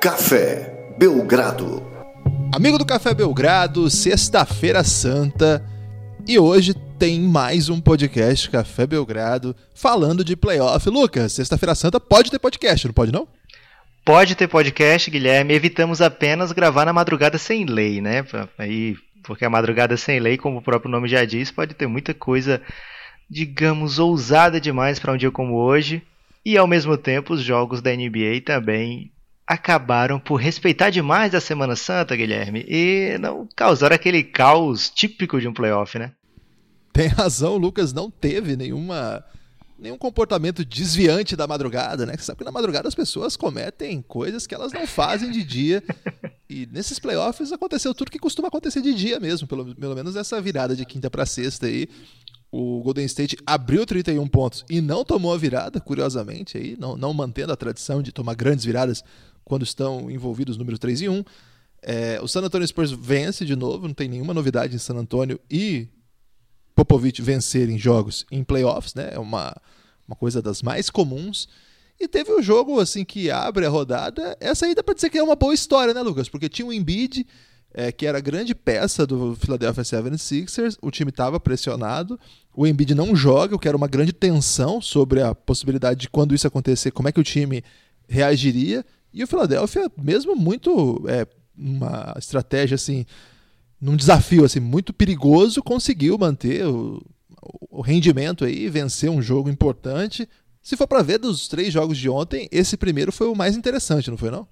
Café Belgrado. Amigo do Café Belgrado, sexta-feira santa e hoje tem mais um podcast Café Belgrado falando de playoff. Lucas, sexta-feira santa pode ter podcast, não pode não? Pode ter podcast, Guilherme. Evitamos apenas gravar na madrugada sem lei, né? Aí, porque a madrugada sem lei, como o próprio nome já diz, pode ter muita coisa, digamos, ousada demais para um dia como hoje. E ao mesmo tempo, os jogos da NBA também acabaram por respeitar demais a Semana Santa, Guilherme, e não causaram aquele caos típico de um playoff, né? Tem razão, Lucas não teve nenhuma nenhum comportamento desviante da madrugada, né? Você sabe que na madrugada as pessoas cometem coisas que elas não fazem de dia. E nesses playoffs aconteceu tudo que costuma acontecer de dia mesmo, pelo, pelo menos essa virada de quinta para sexta aí. O Golden State abriu 31 pontos e não tomou a virada, curiosamente, aí, não, não mantendo a tradição de tomar grandes viradas quando estão envolvidos números 3 e 1. É, o San Antonio Spurs vence de novo, não tem nenhuma novidade em San Antonio e Popovich vencer em jogos em playoffs, né? É uma, uma coisa das mais comuns. E teve o um jogo assim que abre a rodada. Essa aí dá para dizer que é uma boa história, né, Lucas? Porque tinha o Embiid, é, que era grande peça do Philadelphia 76ers, o time estava pressionado, o Embiid não joga, o que era uma grande tensão sobre a possibilidade de quando isso acontecer, como é que o time reagiria. E o Philadelphia, mesmo muito é, uma estratégia assim, num desafio assim muito perigoso, conseguiu manter o, o rendimento aí, vencer um jogo importante. Se for para ver dos três jogos de ontem, esse primeiro foi o mais interessante, não foi não?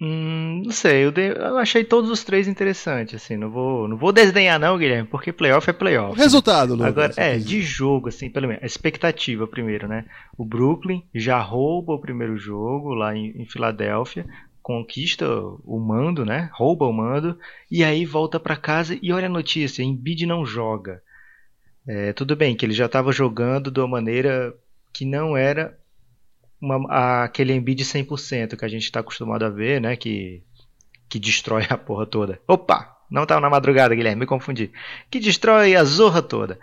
Hum, não sei, eu, de, eu, achei todos os três interessantes, assim, não vou, não vou desdenhar não, Guilherme, porque playoff é playoff. O resultado, Lucas. Agora, é, de jogo, assim, pelo menos, a expectativa primeiro, né? O Brooklyn já rouba o primeiro jogo lá em, em Filadélfia, conquista o mando, né? Rouba o mando, e aí volta para casa e olha a notícia, Embiid não joga. É, tudo bem que ele já estava jogando de uma maneira que não era uma, aquele Embiid 100% que a gente está acostumado a ver, né? Que, que destrói a porra toda. Opa! Não estava na madrugada, Guilherme, me confundi. Que destrói a zorra toda.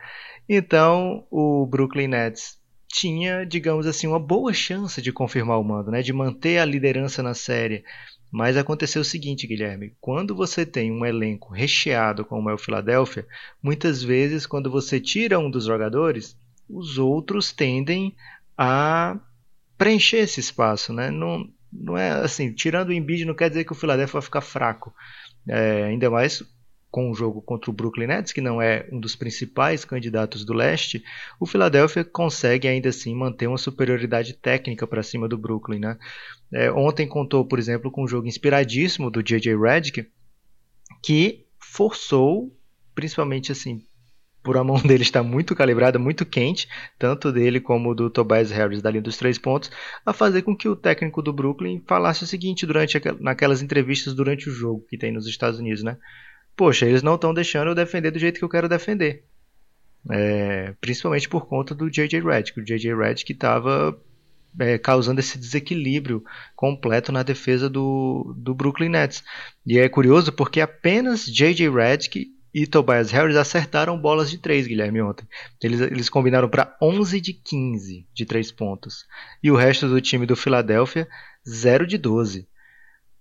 Então, o Brooklyn Nets tinha, digamos assim, uma boa chance de confirmar o mando, né? De manter a liderança na série. Mas aconteceu o seguinte, Guilherme: quando você tem um elenco recheado como é o Philadelphia, muitas vezes quando você tira um dos jogadores, os outros tendem a preencher esse espaço, né? Não, não é assim, tirando o Embiid não quer dizer que o Philadelphia vai ficar fraco. É, ainda mais com o jogo contra o Brooklyn Nets, que não é um dos principais candidatos do leste, o Philadelphia consegue ainda assim manter uma superioridade técnica para cima do Brooklyn. Né? É, ontem contou, por exemplo, com um jogo inspiradíssimo do J.J. Redick, que forçou, principalmente assim, por a mão dele estar muito calibrada, muito quente, tanto dele como do Tobias Harris da linha dos três pontos, a fazer com que o técnico do Brooklyn falasse o seguinte durante naquelas entrevistas durante o jogo que tem nos Estados Unidos, né? Poxa, eles não estão deixando eu defender do jeito que eu quero defender. É, principalmente por conta do J.J. Redick. O J.J. Redick estava é, causando esse desequilíbrio completo na defesa do, do Brooklyn Nets. E é curioso porque apenas J.J. Redick e Tobias Harris acertaram bolas de 3, Guilherme, ontem. Eles, eles combinaram para 11 de 15 de 3 pontos. E o resto do time do Philadelphia, 0 de 12.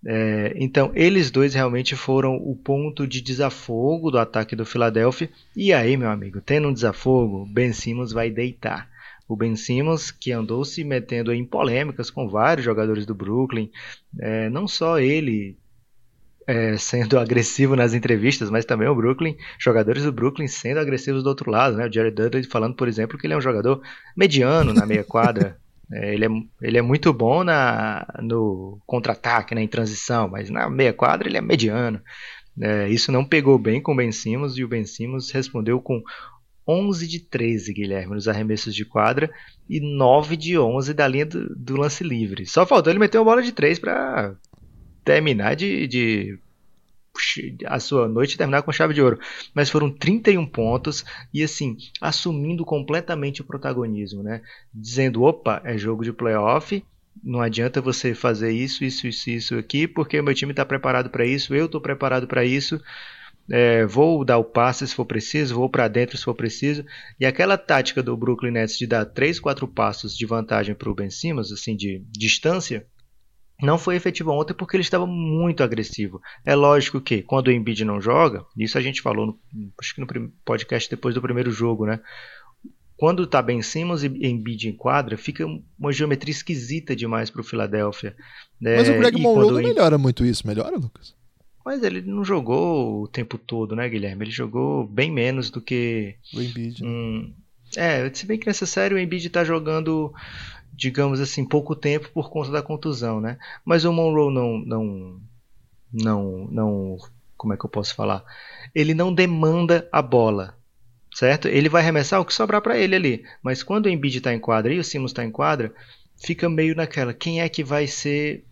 É, então, eles dois realmente foram o ponto de desafogo do ataque do Philadelphia. E aí, meu amigo, tendo um desafogo, Ben Simmons vai deitar. O Ben Simmons, que andou se metendo em polêmicas com vários jogadores do Brooklyn, é, não só ele é, sendo agressivo nas entrevistas, mas também o Brooklyn, jogadores do Brooklyn sendo agressivos do outro lado, né? O Jared Dudley falando, por exemplo, que ele é um jogador mediano na meia quadra. é, ele, é, ele é muito bom na, no contra-ataque, né, em transição, mas na meia quadra ele é mediano. É, isso não pegou bem com o Ben Simmons e o Ben Simmons respondeu com 11 de 13, Guilherme, nos arremessos de quadra e 9 de 11 da linha do, do lance livre. Só faltou ele meter uma bola de 3 para terminar de, de a sua noite terminar com chave de ouro. Mas foram 31 pontos e assim, assumindo completamente o protagonismo, né? Dizendo, opa, é jogo de playoff, não adianta você fazer isso, isso, isso, isso aqui, porque o meu time está preparado para isso, eu estou preparado para isso. É, vou dar o passe se for preciso, vou para dentro se for preciso. E aquela tática do Brooklyn Nets de dar 3, 4 passos de vantagem para o Ben Simmons, assim, de distância, não foi efetivo ontem porque ele estava muito agressivo. É lógico que quando o Embiid não joga, isso a gente falou no, acho que no podcast depois do primeiro jogo, né? Quando tá Ben Simmons e Embiid em quadra, fica uma geometria esquisita demais para o Philadelphia. Mas é, o Greg Monroe não melhora muito isso, melhora, Lucas? Mas ele não jogou o tempo todo, né, Guilherme? Ele jogou bem menos do que o Embiid. Um... É, se bem que nessa série o Embiid está jogando digamos assim, pouco tempo por conta da contusão, né? Mas o Monroe não, não, não, não, como é que eu posso falar? Ele não demanda a bola, certo? Ele vai arremessar o que sobrar para ele ali. Mas quando o Embiid está em quadra e o Simmons está em quadra, fica meio naquela, quem é que vai ser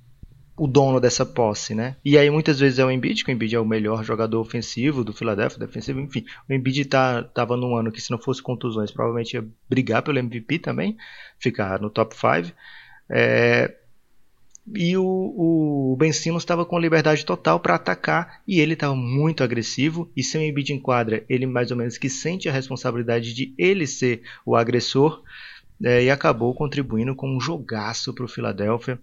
o dono dessa posse, né? E aí muitas vezes é o Embiid, que o Embiid é o melhor jogador ofensivo do Philadelphia, defensivo, enfim. O Embiid tá, tava num ano que se não fosse contusões, provavelmente ia brigar pelo MVP também, ficar no top 5. É, e o, o Ben Simmons estava com liberdade total para atacar e ele estava muito agressivo e sem o Embiid em quadra, ele mais ou menos que sente a responsabilidade de ele ser o agressor é, e acabou contribuindo com um jogaço para o Philadelphia.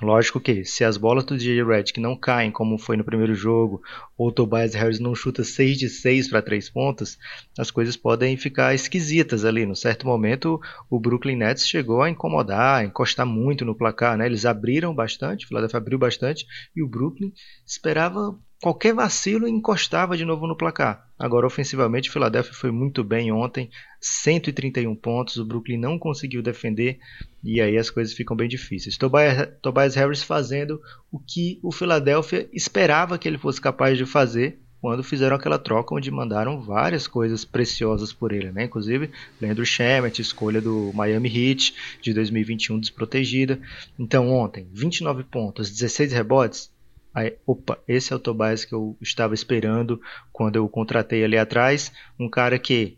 Lógico que se as bolas do DJ Redick não caem, como foi no primeiro jogo, ou o Tobias Harris não chuta 6 de 6 para 3 pontos, as coisas podem ficar esquisitas ali. No certo momento, o Brooklyn Nets chegou a incomodar, a encostar muito no placar. Né? Eles abriram bastante, o Philadelphia abriu bastante, e o Brooklyn esperava qualquer vacilo encostava de novo no placar. Agora, ofensivamente, o Philadelphia foi muito bem ontem, 131 pontos, o Brooklyn não conseguiu defender e aí as coisas ficam bem difíceis. Tobias, Tobias Harris fazendo o que o Philadelphia esperava que ele fosse capaz de fazer quando fizeram aquela troca onde mandaram várias coisas preciosas por ele, né? Inclusive, Leandro Shemet, escolha do Miami Heat de 2021 desprotegida. Então, ontem, 29 pontos, 16 rebotes, Aí, opa, esse é o Tobias que eu estava esperando quando eu contratei ali atrás. Um cara que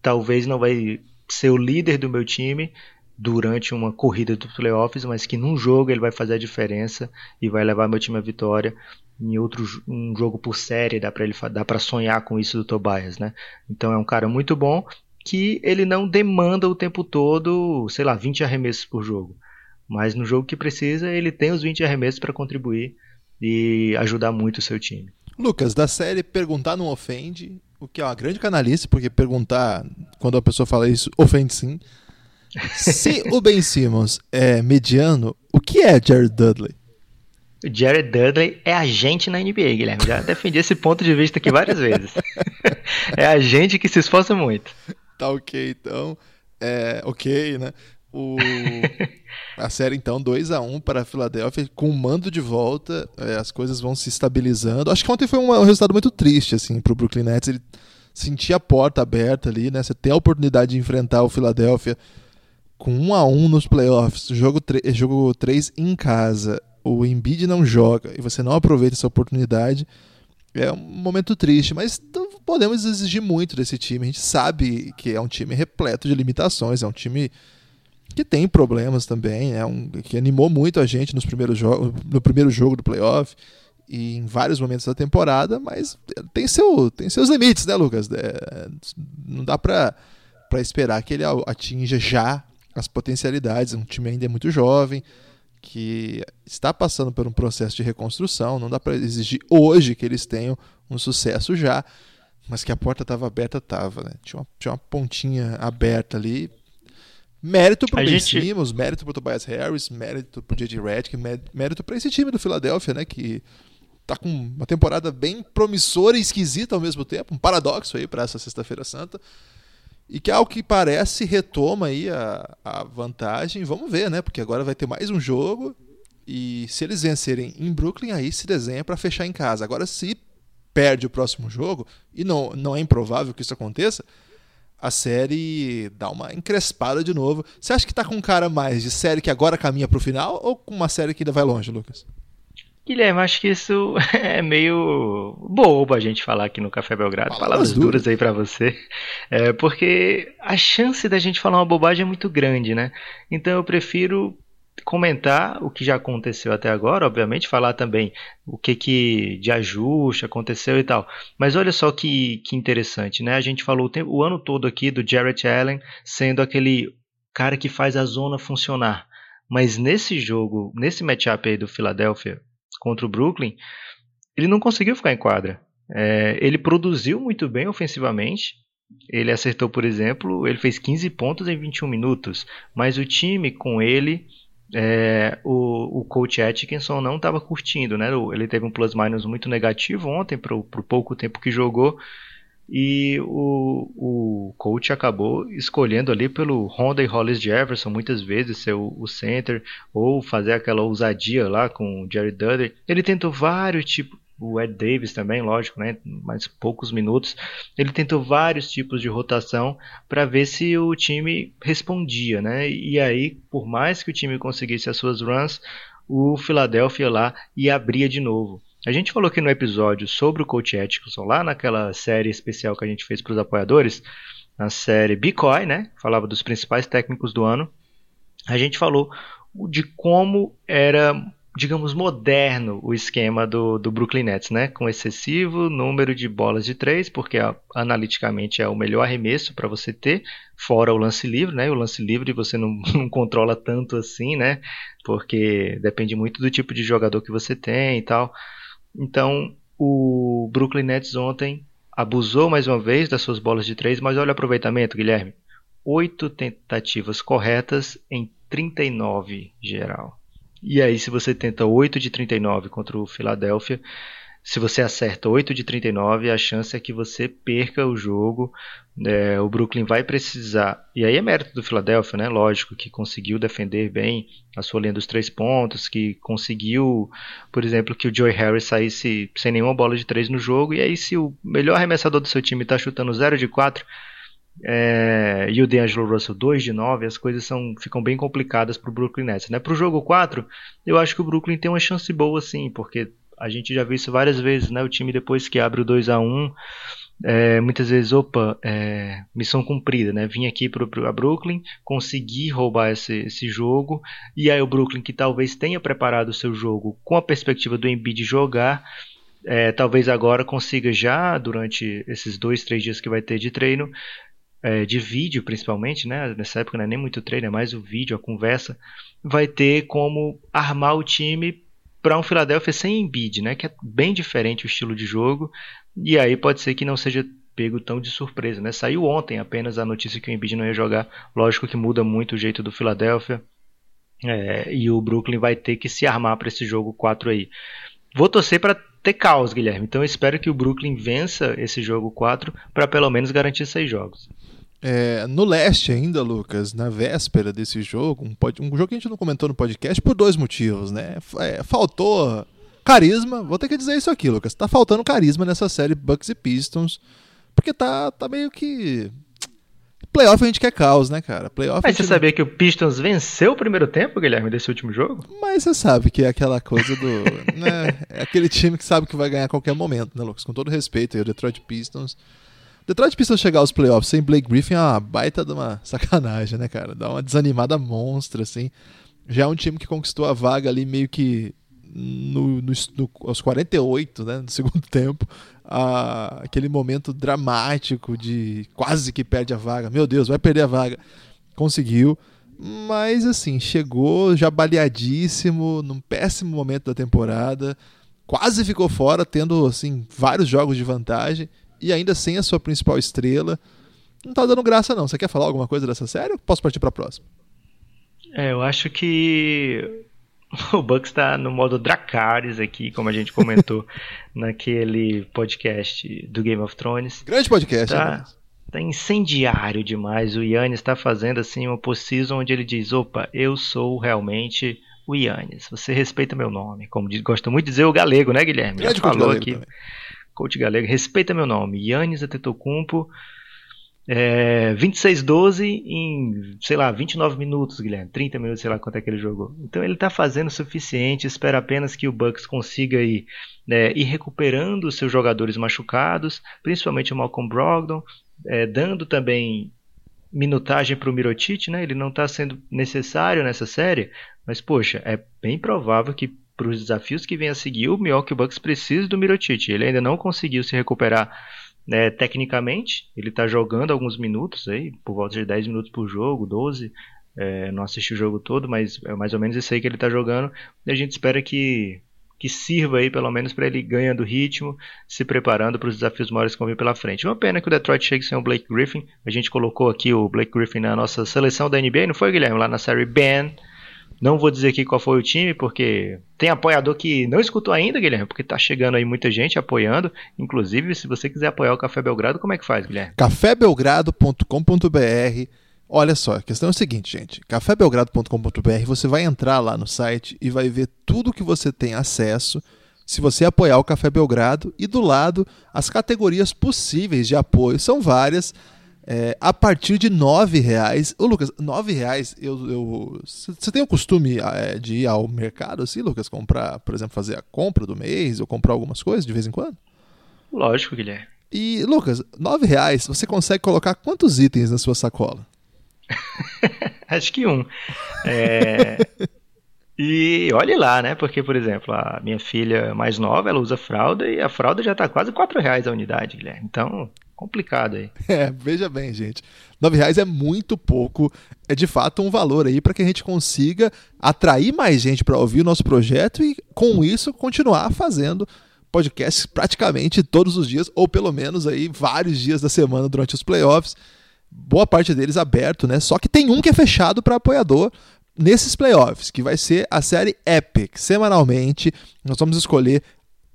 talvez não vai ser o líder do meu time durante uma corrida dos playoffs, mas que num jogo ele vai fazer a diferença e vai levar meu time à vitória. Em outro um jogo por série dá para ele dá para sonhar com isso do Tobias, né? Então é um cara muito bom que ele não demanda o tempo todo, sei lá, 20 arremessos por jogo. Mas no jogo que precisa, ele tem os 20 arremessos para contribuir e ajudar muito o seu time. Lucas, da série Perguntar Não Ofende, o que é uma grande canalice, porque perguntar, quando a pessoa fala isso, ofende sim. Se o Ben Simmons é mediano, o que é Jared Dudley? O Jared Dudley é agente na NBA, Guilherme. Já defendi esse ponto de vista aqui várias vezes. é a gente que se esforça muito. Tá ok, então. É, ok, né? O... a série, então, 2 a 1 para a Filadélfia, com o mando de volta, é, as coisas vão se estabilizando. Acho que ontem foi um, um resultado muito triste, assim, para o Brooklyn Nets. Ele sentia a porta aberta ali, né? Você tem a oportunidade de enfrentar o Philadelphia com 1 a 1 nos playoffs, jogo, jogo 3 em casa. O Embiid não joga e você não aproveita essa oportunidade. É um momento triste, mas podemos exigir muito desse time. A gente sabe que é um time repleto de limitações, é um time que tem problemas também, é um, que animou muito a gente nos primeiros no primeiro jogo do playoff e em vários momentos da temporada, mas tem, seu, tem seus limites, né, Lucas? É, não dá para esperar que ele atinja já as potencialidades. Um time ainda é muito jovem, que está passando por um processo de reconstrução. Não dá para exigir hoje que eles tenham um sucesso já, mas que a porta estava aberta, estava. Né? Tinha, uma, tinha uma pontinha aberta ali Mérito pro a Ben gente... Simmons, mérito pro Tobias Harris, mérito pro J.J. Redick, mérito para esse time do Philadelphia, né, que tá com uma temporada bem promissora e esquisita ao mesmo tempo, um paradoxo aí para essa sexta-feira santa. E que ao que parece retoma aí a, a vantagem. Vamos ver, né? Porque agora vai ter mais um jogo e se eles vencerem em Brooklyn, aí se desenha para fechar em casa. Agora, se perde o próximo jogo, e não, não é improvável que isso aconteça, a série dá uma encrespada de novo. Você acha que tá com um cara mais de série que agora caminha pro final ou com uma série que ainda vai longe, Lucas? Guilherme, acho que isso é meio bobo a gente falar aqui no Café Belgrado. Palavras, Palavras duras aí para você. É, porque a chance da gente falar uma bobagem é muito grande, né? Então eu prefiro comentar o que já aconteceu até agora, obviamente, falar também o que, que de ajuste aconteceu e tal. Mas olha só que, que interessante, né? A gente falou o, tempo, o ano todo aqui do Jarrett Allen sendo aquele cara que faz a zona funcionar. Mas nesse jogo, nesse matchup aí do Philadelphia contra o Brooklyn, ele não conseguiu ficar em quadra. É, ele produziu muito bem ofensivamente. Ele acertou, por exemplo, ele fez 15 pontos em 21 minutos. Mas o time com ele é, o, o coach Atkinson não estava curtindo, né? Ele teve um plus-minus muito negativo ontem para o pouco tempo que jogou e o, o coach acabou escolhendo ali pelo Honda e Hollis Jefferson muitas vezes ser o, o center ou fazer aquela ousadia lá com o Jerry Dudley. Ele tentou vários tipos, o Ed Davis também, lógico, né? Mais poucos minutos. Ele tentou vários tipos de rotação para ver se o time respondia, né? E aí, por mais que o time conseguisse as suas runs, o Philadelphia lá e abria de novo. A gente falou aqui no episódio sobre o coach Atkinson, lá naquela série especial que a gente fez para os apoiadores, na série Bicoi, né? Falava dos principais técnicos do ano. A gente falou de como era digamos, moderno o esquema do, do Brooklyn Nets, né? Com excessivo número de bolas de três, porque analiticamente é o melhor arremesso para você ter, fora o lance livre, né? O lance livre você não, não controla tanto assim, né? Porque depende muito do tipo de jogador que você tem e tal. Então, o Brooklyn Nets ontem abusou mais uma vez das suas bolas de três, mas olha o aproveitamento, Guilherme. Oito tentativas corretas em 39 geral. E aí, se você tenta 8 de 39 contra o Philadelphia, se você acerta 8 de 39, a chance é que você perca o jogo. É, o Brooklyn vai precisar. E aí é mérito do Philadelphia, né? Lógico, que conseguiu defender bem a sua linha dos três pontos, que conseguiu, por exemplo, que o Joey Harris saísse sem nenhuma bola de três no jogo. E aí, se o melhor arremessador do seu time está chutando 0 de 4 é, e o DeAngelo Russell 2 de 9, as coisas são, ficam bem complicadas para o Brooklyn Nets. Né? Para o jogo 4, eu acho que o Brooklyn tem uma chance boa sim, porque a gente já viu isso várias vezes, né? o time depois que abre o 2 a 1 é, muitas vezes, opa, é, missão cumprida, né? Vim aqui para Brooklyn, consegui roubar esse, esse jogo, e aí o Brooklyn que talvez tenha preparado o seu jogo com a perspectiva do Embiid jogar, é, talvez agora consiga já, durante esses dois, três dias que vai ter de treino, é, de vídeo principalmente, né? Nessa época não é nem muito treino, é mais o vídeo, a conversa, vai ter como armar o time para um Philadelphia sem Embiid, né? Que é bem diferente o estilo de jogo e aí pode ser que não seja pego tão de surpresa, né? Saiu ontem apenas a notícia que o Embiid não ia jogar, lógico que muda muito o jeito do Philadelphia é, e o Brooklyn vai ter que se armar para esse jogo 4 aí. Vou torcer para ter caos, Guilherme. Então eu espero que o Brooklyn vença esse jogo 4 para pelo menos garantir seis jogos. É, no leste ainda, Lucas, na véspera desse jogo, um, pod... um, jogo que a gente não comentou no podcast por dois motivos, né? É, faltou carisma, vou ter que dizer isso aqui, Lucas. Tá faltando carisma nessa série Bucks e Pistons, porque tá, tá meio que. Playoff a gente quer caos, né, cara? Playoff Mas você não... sabia que o Pistons venceu o primeiro tempo, Guilherme, desse último jogo? Mas você sabe que é aquela coisa do. né, é aquele time que sabe que vai ganhar a qualquer momento, né, Lucas? Com todo respeito aí, o Detroit Pistons Detroit Pistons chegar aos playoffs sem Blake Griffin é uma baita de uma sacanagem, né, cara? Dá uma desanimada monstra, assim. Já é um time que conquistou a vaga ali meio que no, no, no, aos 48, né, no segundo tempo, a, aquele momento dramático de quase que perde a vaga. Meu Deus, vai perder a vaga. Conseguiu, mas assim, chegou já baleadíssimo, num péssimo momento da temporada, quase ficou fora, tendo assim vários jogos de vantagem e ainda sem a sua principal estrela. Não tá dando graça, não. Você quer falar alguma coisa dessa série? Posso partir pra próxima? É, eu acho que o Bucks está no modo Dracarys aqui, como a gente comentou naquele podcast do Game of Thrones. Grande podcast, tá, né? tá incendiário demais. O Yannis está fazendo assim uma possível onde ele diz: opa, eu sou realmente o Yannis. Você respeita meu nome. Como diz, gosta muito de dizer o galego, né, Guilherme? Já falou aqui. Também coach galego, respeita meu nome, Yannis Antetokounmpo, é, 26-12 em, sei lá, 29 minutos, Guilherme, 30 minutos, sei lá quanto é que ele jogou. Então ele está fazendo o suficiente, espera apenas que o Bucks consiga ir, né, ir recuperando os seus jogadores machucados, principalmente o Malcolm Brogdon, é, dando também minutagem para o Mirotic, né? Ele não está sendo necessário nessa série, mas poxa, é bem provável que para os desafios que vem a seguir, o Milwaukee Bucks precisa do Mirotic. Ele ainda não conseguiu se recuperar né, tecnicamente. Ele está jogando alguns minutos aí, por volta de 10 minutos por jogo, 12. É, não assisti o jogo todo, mas é mais ou menos isso aí que ele está jogando. E a gente espera que, que sirva aí pelo menos para ele ganhando ritmo, se preparando para os desafios maiores que vão vir pela frente. Uma pena que o Detroit chegue sem o Blake Griffin. A gente colocou aqui o Blake Griffin na nossa seleção da NBA, não foi, Guilherme? Lá na série Ben. Não vou dizer aqui qual foi o time, porque tem apoiador que não escutou ainda, Guilherme, porque tá chegando aí muita gente apoiando. Inclusive, se você quiser apoiar o Café Belgrado, como é que faz, Guilherme? cafébelgrado.com.br Olha só, a questão é o seguinte, gente. cafébelgrado.com.br, você vai entrar lá no site e vai ver tudo que você tem acesso se você apoiar o Café Belgrado e do lado as categorias possíveis de apoio. São várias é, a partir de nove reais. Ô, Lucas, nove reais, eu, você tem o costume é, de ir ao mercado, assim, Lucas, comprar, por exemplo, fazer a compra do mês ou comprar algumas coisas de vez em quando? Lógico, Guilherme. E, Lucas, nove reais, você consegue colocar quantos itens na sua sacola? Acho que um. É... E olhe lá, né? Porque, por exemplo, a minha filha mais nova, ela usa fralda e a fralda já está quase quatro reais a unidade, Guilherme. Então, complicado aí. É, veja bem, gente. Nove reais é muito pouco. É de fato um valor aí para que a gente consiga atrair mais gente para ouvir o nosso projeto e, com isso, continuar fazendo podcasts praticamente todos os dias, ou pelo menos aí vários dias da semana durante os playoffs. Boa parte deles aberto, né? Só que tem um que é fechado para apoiador nesses playoffs, que vai ser a série Epic. Semanalmente, nós vamos escolher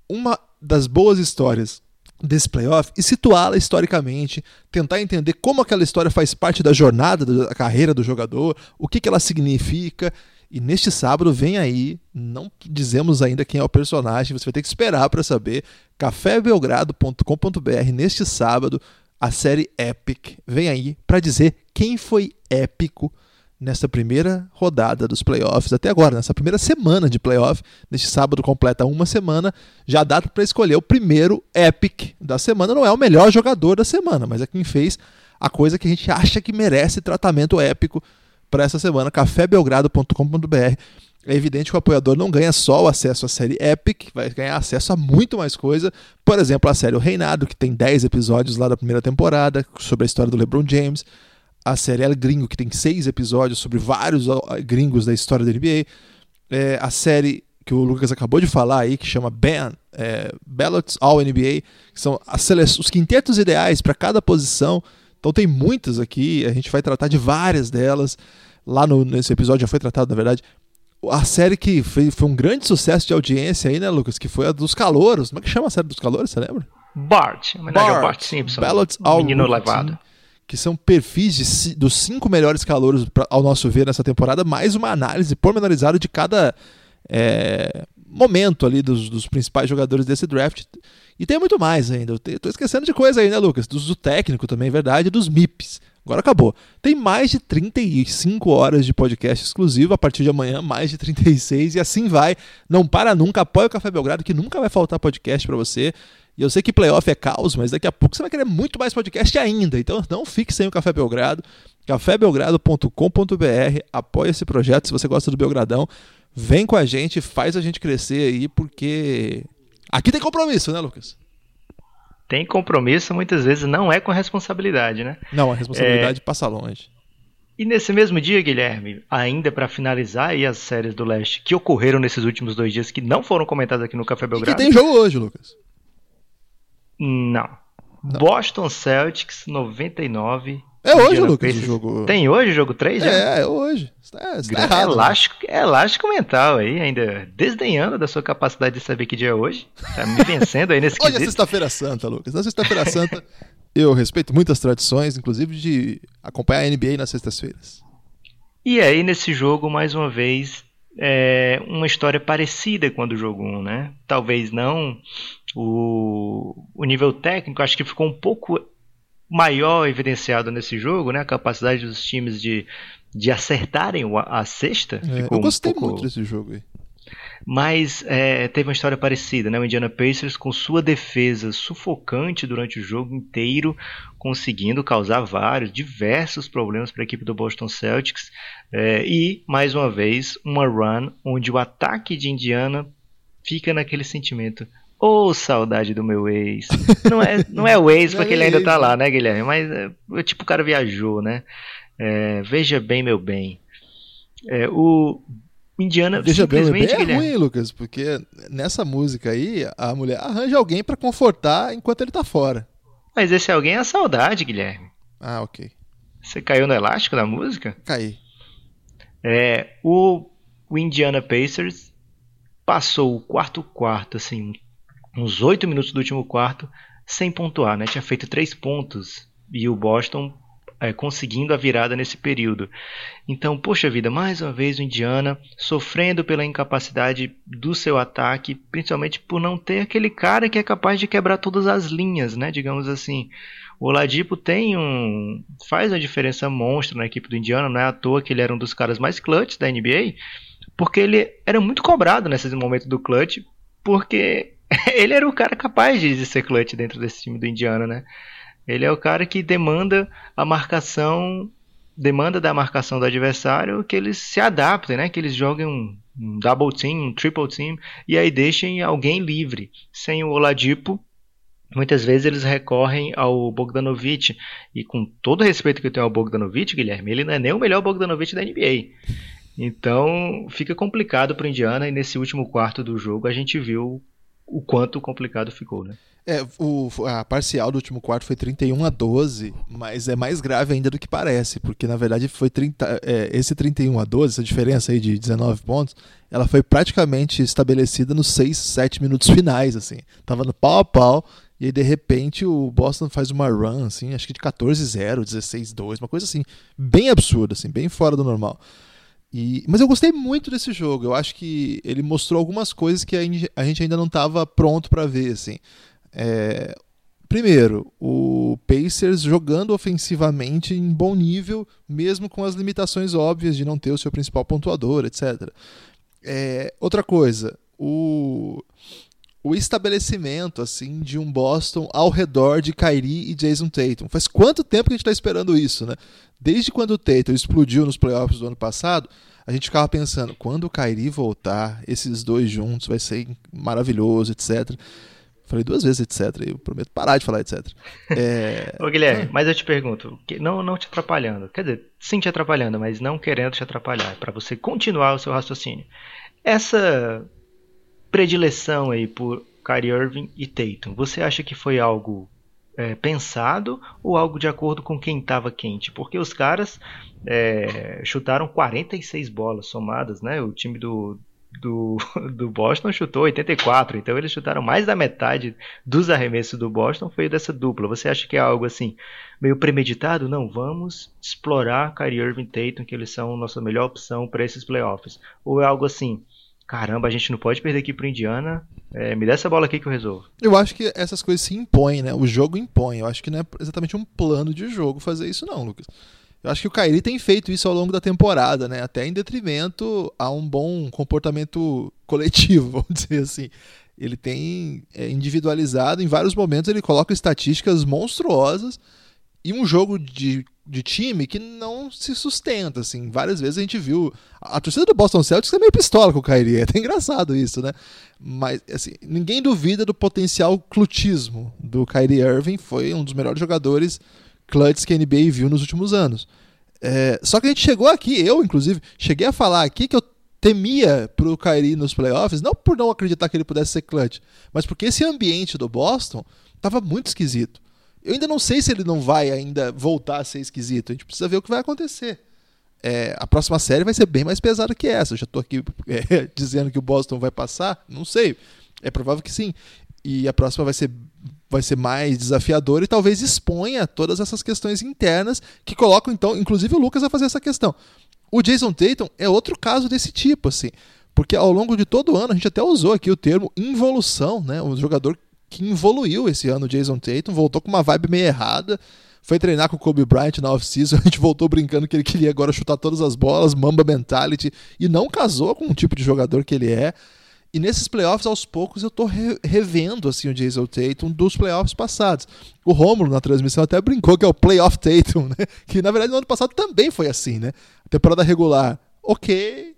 uma das boas histórias desse playoff e situá-la historicamente, tentar entender como aquela história faz parte da jornada da carreira do jogador, o que, que ela significa. E neste sábado vem aí, não dizemos ainda quem é o personagem, você vai ter que esperar para saber. cafébelgrado.com.br neste sábado, a série Epic vem aí para dizer quem foi épico nessa primeira rodada dos playoffs, até agora, nessa primeira semana de playoff, neste sábado completa uma semana, já dá para escolher o primeiro epic da semana. Não é o melhor jogador da semana, mas é quem fez a coisa que a gente acha que merece tratamento épico para essa semana. cafébelgrado.com.br. É evidente que o apoiador não ganha só o acesso à série Epic, vai ganhar acesso a muito mais coisa. Por exemplo, a série O Reinado, que tem 10 episódios lá da primeira temporada, sobre a história do LeBron James a série El Gringo, que tem seis episódios sobre vários gringos da história da NBA. É, a série que o Lucas acabou de falar aí, que chama BAN, é, Ballots All NBA, que são os quintetos ideais para cada posição. Então tem muitas aqui, a gente vai tratar de várias delas. Lá no, nesse episódio já foi tratado, na verdade. A série que foi, foi um grande sucesso de audiência aí, né, Lucas? Que foi a dos calouros. Como é que chama a série dos calouros, você lembra? Bart, homenagem Bart, ao Bart Simpson. Ballots All Menino Levado que são perfis de, dos cinco melhores calouros, pra, ao nosso ver, nessa temporada, mais uma análise pormenorizada de cada é, momento ali dos, dos, principais jogadores desse draft. E tem muito mais ainda. Eu tô esquecendo de coisa aí, né, Lucas? Do, do técnico também, verdade, dos MIPs. Agora acabou. Tem mais de 35 horas de podcast exclusivo. A partir de amanhã, mais de 36. E assim vai. Não para nunca. Apoia o Café Belgrado, que nunca vai faltar podcast para você. E eu sei que playoff é caos, mas daqui a pouco você vai querer muito mais podcast ainda. Então não fique sem o Café Belgrado. cafébelgrado.com.br. Apoie esse projeto se você gosta do Belgradão. Vem com a gente, faz a gente crescer aí, porque aqui tem compromisso, né, Lucas? Tem compromisso, muitas vezes não é com responsabilidade, né? Não, a responsabilidade é... passa longe. E nesse mesmo dia, Guilherme, ainda para finalizar aí as séries do Leste que ocorreram nesses últimos dois dias que não foram comentadas aqui no Café Belgrado. E que tem jogo hoje, Lucas. Não. não. Boston Celtics 99. É hoje, Lucas, o jogo. Tem hoje o jogo 3 já? É, é hoje. Está, tá errado. Elástico, né? elástico mental aí, ainda desdenhando da sua capacidade de saber que dia é hoje. Tá me vencendo aí nesse Hoje é sexta-feira santa, Lucas. Na sexta-feira santa, eu respeito muitas tradições, inclusive de acompanhar a NBA nas sextas-feiras. E aí, nesse jogo, mais uma vez, é uma história parecida com a do jogo 1, né? Talvez não o, o nível técnico, acho que ficou um pouco maior evidenciado nesse jogo, né? A capacidade dos times de, de acertarem a, cesta. É, eu gostei um pouco... muito desse jogo aí. Mas é, teve uma história parecida, né? O Indiana Pacers com sua defesa sufocante durante o jogo inteiro, conseguindo causar vários, diversos problemas para a equipe do Boston Celtics. É, e, mais uma vez, uma run onde o ataque de Indiana fica naquele sentimento. Ô, oh, saudade do meu ex. Não é, não é o ex porque ele ainda tá lá, né, Guilherme? Mas é, tipo, o cara viajou, né? É, veja bem, meu bem. É, o Indiana Veja bem, simplesmente, bem é Guilherme, ruim, Lucas, porque nessa música aí, a mulher arranja alguém pra confortar enquanto ele tá fora. Mas esse alguém é a saudade, Guilherme. Ah, ok. Você caiu no elástico da música? Caí. É, o, o Indiana Pacers passou o quarto quarto, assim, uns oito minutos do último quarto, sem pontuar, né? Tinha feito três pontos e o Boston é, conseguindo a virada nesse período. Então, poxa vida, mais uma vez o Indiana sofrendo pela incapacidade do seu ataque, principalmente por não ter aquele cara que é capaz de quebrar todas as linhas, né? Digamos assim. O Oladipo tem um faz uma diferença monstra na equipe do Indiana, não é à toa que ele era um dos caras mais clutch da NBA, porque ele era muito cobrado nesses momentos do clutch, porque ele era o cara capaz de ser clutch dentro desse time do Indiana, né? Ele é o cara que demanda a marcação, demanda da marcação do adversário que eles se adaptem, né? Que eles joguem um, um double team, um triple team e aí deixem alguém livre. Sem o Oladipo, muitas vezes eles recorrem ao Bogdanovic e com todo o respeito que eu tenho ao Bogdanovic, Guilherme, ele não é nem o melhor Bogdanovic da NBA. Então fica complicado para o Indiana e nesse último quarto do jogo a gente viu o quanto complicado ficou, né? É, o, a parcial do último quarto foi 31 a 12, mas é mais grave ainda do que parece, porque na verdade foi 30, é, esse 31 a 12, essa diferença aí de 19 pontos, ela foi praticamente estabelecida nos 6, 7 minutos finais, assim. Tava no pau a pau, e aí de repente o Boston faz uma run, assim, acho que de 14-0, 16-2, uma coisa assim, bem absurda, assim, bem fora do normal. E, mas eu gostei muito desse jogo. Eu acho que ele mostrou algumas coisas que a gente ainda não estava pronto para ver. Assim. É, primeiro, o Pacers jogando ofensivamente em bom nível, mesmo com as limitações óbvias de não ter o seu principal pontuador, etc. É, outra coisa, o, o estabelecimento assim de um Boston ao redor de Kyrie e Jason Tatum. Faz quanto tempo que a gente está esperando isso, né? Desde quando o Tatum explodiu nos playoffs do ano passado, a gente ficava pensando, quando o Kyrie voltar, esses dois juntos vai ser maravilhoso, etc. Falei duas vezes, etc. Eu prometo parar de falar, etc. É... Ô, Guilherme, mas eu te pergunto, não, não te atrapalhando, quer dizer, sim te atrapalhando, mas não querendo te atrapalhar, para você continuar o seu raciocínio. Essa predileção aí por Kyrie Irving e Tatum, você acha que foi algo é, pensado ou algo de acordo com quem estava quente? Porque os caras é, chutaram 46 bolas somadas, né? O time do, do, do Boston chutou 84, então eles chutaram mais da metade dos arremessos do Boston foi dessa dupla. Você acha que é algo assim meio premeditado? Não, vamos explorar Kyrie Irving e Tatum, que eles são nossa melhor opção para esses playoffs. Ou é algo assim, caramba, a gente não pode perder aqui pro Indiana, é, me dá essa bola aqui que eu resolvo. Eu acho que essas coisas se impõem, né? O jogo impõe. Eu acho que não é exatamente um plano de jogo fazer isso não, Lucas. Eu acho que o Kairi tem feito isso ao longo da temporada, né? Até em detrimento a um bom comportamento coletivo, vamos dizer assim. Ele tem é, individualizado em vários momentos, ele coloca estatísticas monstruosas e um jogo de, de time que não se sustenta, assim. Várias vezes a gente viu. A, torcida do Boston Celtics é meio pistola com o Kyrie, é até engraçado isso, né? Mas, assim, ninguém duvida do potencial clutismo do Kyrie Irving, foi um dos melhores jogadores clutches que a NBA viu nos últimos anos. É, só que a gente chegou aqui, eu inclusive, cheguei a falar aqui que eu temia pro Kyrie nos playoffs, não por não acreditar que ele pudesse ser clutch, mas porque esse ambiente do Boston estava muito esquisito. Eu ainda não sei se ele não vai ainda voltar a ser esquisito. A gente precisa ver o que vai acontecer. É, a próxima série vai ser bem mais pesada que essa. Eu já estou aqui é, dizendo que o Boston vai passar. Não sei. É provável que sim. E a próxima vai ser vai ser mais desafiador e talvez exponha todas essas questões internas que colocam, então, inclusive o Lucas a fazer essa questão. O Jason Tatum é outro caso desse tipo, assim, porque ao longo de todo o ano a gente até usou aqui o termo involução, né? Um jogador que evoluiu esse ano, o Jason Tatum, voltou com uma vibe meio errada, foi treinar com o Kobe Bryant na off-season, a gente voltou brincando que ele queria agora chutar todas as bolas, mamba mentality, e não casou com o tipo de jogador que ele é. E nesses playoffs, aos poucos, eu tô re revendo assim, o Jason Tatum dos playoffs passados. O Romulo, na transmissão, até brincou que é o playoff Tatum, né? Que na verdade no ano passado também foi assim, né? temporada regular, ok,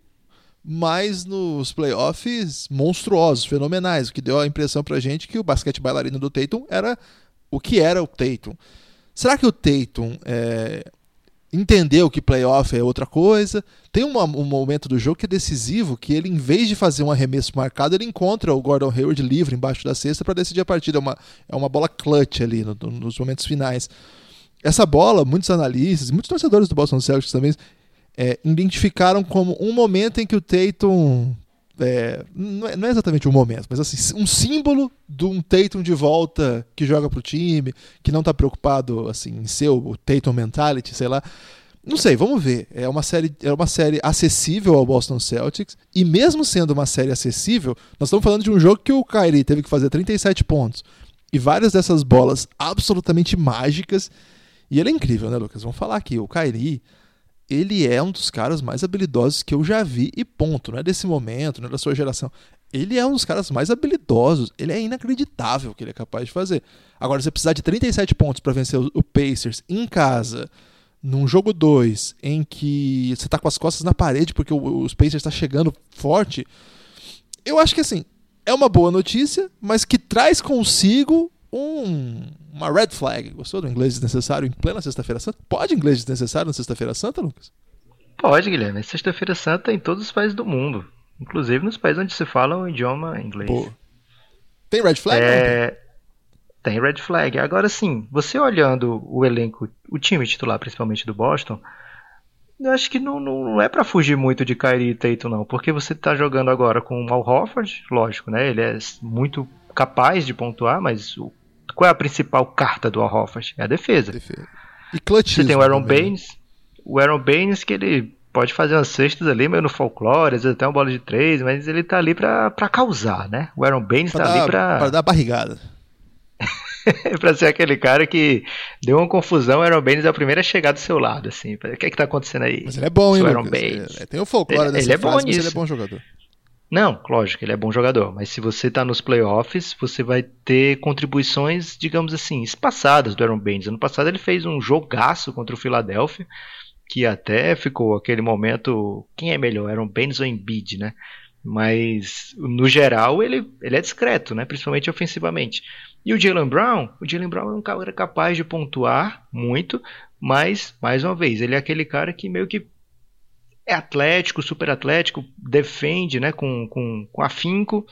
mas nos playoffs monstruosos, fenomenais, o que deu a impressão pra gente que o basquete bailarino do Tatum era o que era o Tatum. Será que o Tatum é, entendeu que playoff é outra coisa. Tem uma, um momento do jogo que é decisivo, que ele, em vez de fazer um arremesso marcado, ele encontra o Gordon Hayward livre embaixo da cesta para decidir a partida. É uma, é uma bola clutch ali no, no, nos momentos finais. Essa bola, muitos analistas, muitos torcedores do Boston Celtics também é, identificaram como um momento em que o Tatum é, não, é, não, é, exatamente um momento, mas assim, um símbolo de um Tatum de volta que joga pro time, que não tá preocupado assim em ser o Tatum mentality, sei lá. Não sei, vamos ver. É uma série, é uma série acessível ao Boston Celtics e mesmo sendo uma série acessível, nós estamos falando de um jogo que o Kyrie teve que fazer 37 pontos e várias dessas bolas absolutamente mágicas. E ele é incrível, né, Lucas? Vamos falar aqui, o Kyrie ele é um dos caras mais habilidosos que eu já vi e ponto. Não é desse momento, não é da sua geração. Ele é um dos caras mais habilidosos. Ele é inacreditável o que ele é capaz de fazer. Agora, você precisar de 37 pontos para vencer o Pacers em casa, num jogo 2, em que você tá com as costas na parede porque os Pacers está chegando forte, eu acho que assim, é uma boa notícia, mas que traz consigo um, uma red flag. Gostou do inglês desnecessário em plena Sexta-feira Santa? Pode inglês desnecessário na Sexta-feira Santa, Lucas? Pode, Guilherme. Sexta-feira Santa em todos os países do mundo. Inclusive nos países onde se fala o idioma inglês. Pô. Tem red flag? É... Tem red flag. Agora sim, você olhando o elenco, o time titular principalmente do Boston, eu acho que não, não é para fugir muito de Kyrie e Tatum não, porque você tá jogando agora com o Al Horford, lógico, né? Ele é muito capaz de pontuar, mas o, qual é a principal carta do Al Horford? É a defesa. defesa. E Você tem o Aaron também. Baines, o Aaron Baines que ele pode fazer umas cestas ali, meio no folclore, às vezes até uma bola de três, mas ele tá ali pra, pra causar, né? O Aaron Baines pra tá dar, ali pra... Pra dar barrigada. pra ser aquele cara que deu uma confusão, o Aaron Baines é o primeiro a chegar do seu lado, assim. O que é que tá acontecendo aí? Mas ele é bom, hein, Aaron Baines. É, tem o folclore ele, dessa ele é frase, bom nisso. ele é bom jogador. Não, lógico, ele é bom jogador, mas se você está nos playoffs, você vai ter contribuições, digamos assim, espaçadas do Aaron Baines. Ano passado ele fez um jogaço contra o Philadelphia, que até ficou aquele momento, quem é melhor, Aaron Baines ou Embiid, né? Mas no geral ele, ele é discreto, né? Principalmente ofensivamente. E o Jalen Brown, o Jalen Brown é um cara capaz de pontuar muito, mas mais uma vez ele é aquele cara que meio que é atlético, super atlético, defende né, com, com, com afinco.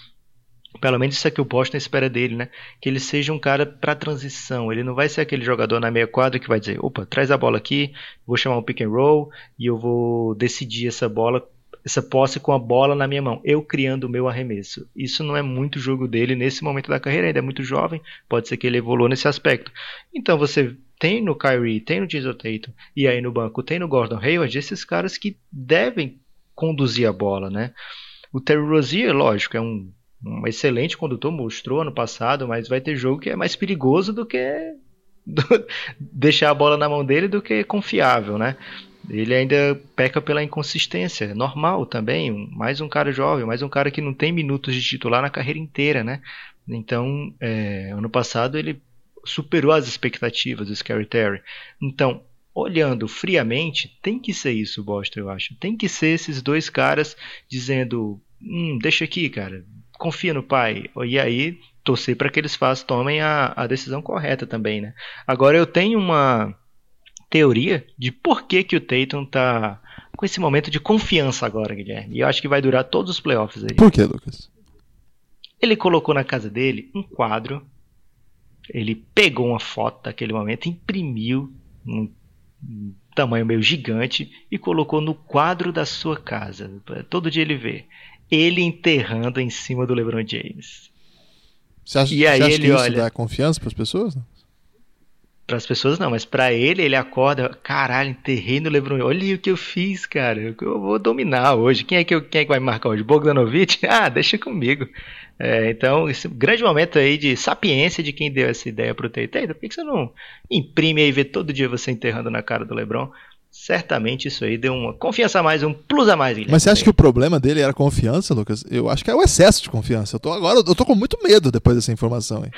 Pelo menos isso é que o Boston espera dele, né? Que ele seja um cara para transição. Ele não vai ser aquele jogador na meia quadra que vai dizer: opa, traz a bola aqui, vou chamar um pick and roll e eu vou decidir essa bola, essa posse com a bola na minha mão. Eu criando o meu arremesso. Isso não é muito jogo dele nesse momento da carreira, ainda é muito jovem. Pode ser que ele evolua nesse aspecto. Então você tem no Kyrie, tem no Jason Tatum, e aí no banco tem no Gordon Hayward, esses caras que devem conduzir a bola, né? O Terry Rozier, lógico, é um, um excelente condutor, mostrou ano passado, mas vai ter jogo que é mais perigoso do que do, deixar a bola na mão dele do que confiável, né? Ele ainda peca pela inconsistência, é normal também, mais um cara jovem, mais um cara que não tem minutos de titular na carreira inteira, né? Então, é, ano passado ele superou as expectativas do Scary Terry. Então, olhando friamente, tem que ser isso, Boston, eu acho. Tem que ser esses dois caras dizendo: hum, deixa aqui, cara, confia no pai. E aí, torcer para que eles façam, tomem a, a decisão correta também, né? Agora, eu tenho uma teoria de por que, que o Tatum tá com esse momento de confiança agora, Guilherme. E eu acho que vai durar todos os playoffs aí. Por que, Lucas? Ele colocou na casa dele um quadro ele pegou uma foto daquele momento, imprimiu um tamanho meio gigante e colocou no quadro da sua casa. Todo dia ele vê. Ele enterrando em cima do LeBron James. Você acha, e aí acha ele que isso olha, dá confiança para as pessoas? Para as pessoas não, mas para ele ele acorda, caralho, enterrei no LeBron. Olha o que eu fiz, cara. Eu vou dominar hoje. Quem é que, eu, quem é que vai marcar hoje? Bogdanovich? Ah, deixa comigo. É, então, esse grande momento aí de sapiência de quem deu essa ideia pro Teita. Por que você não imprime aí e vê todo dia você enterrando na cara do LeBron? Certamente isso aí deu uma confiança a mais, um plus a mais. Guilherme. Mas você acha que o problema dele era confiança, Lucas? Eu acho que é o excesso de confiança. Eu tô agora, eu tô com muito medo depois dessa informação aí.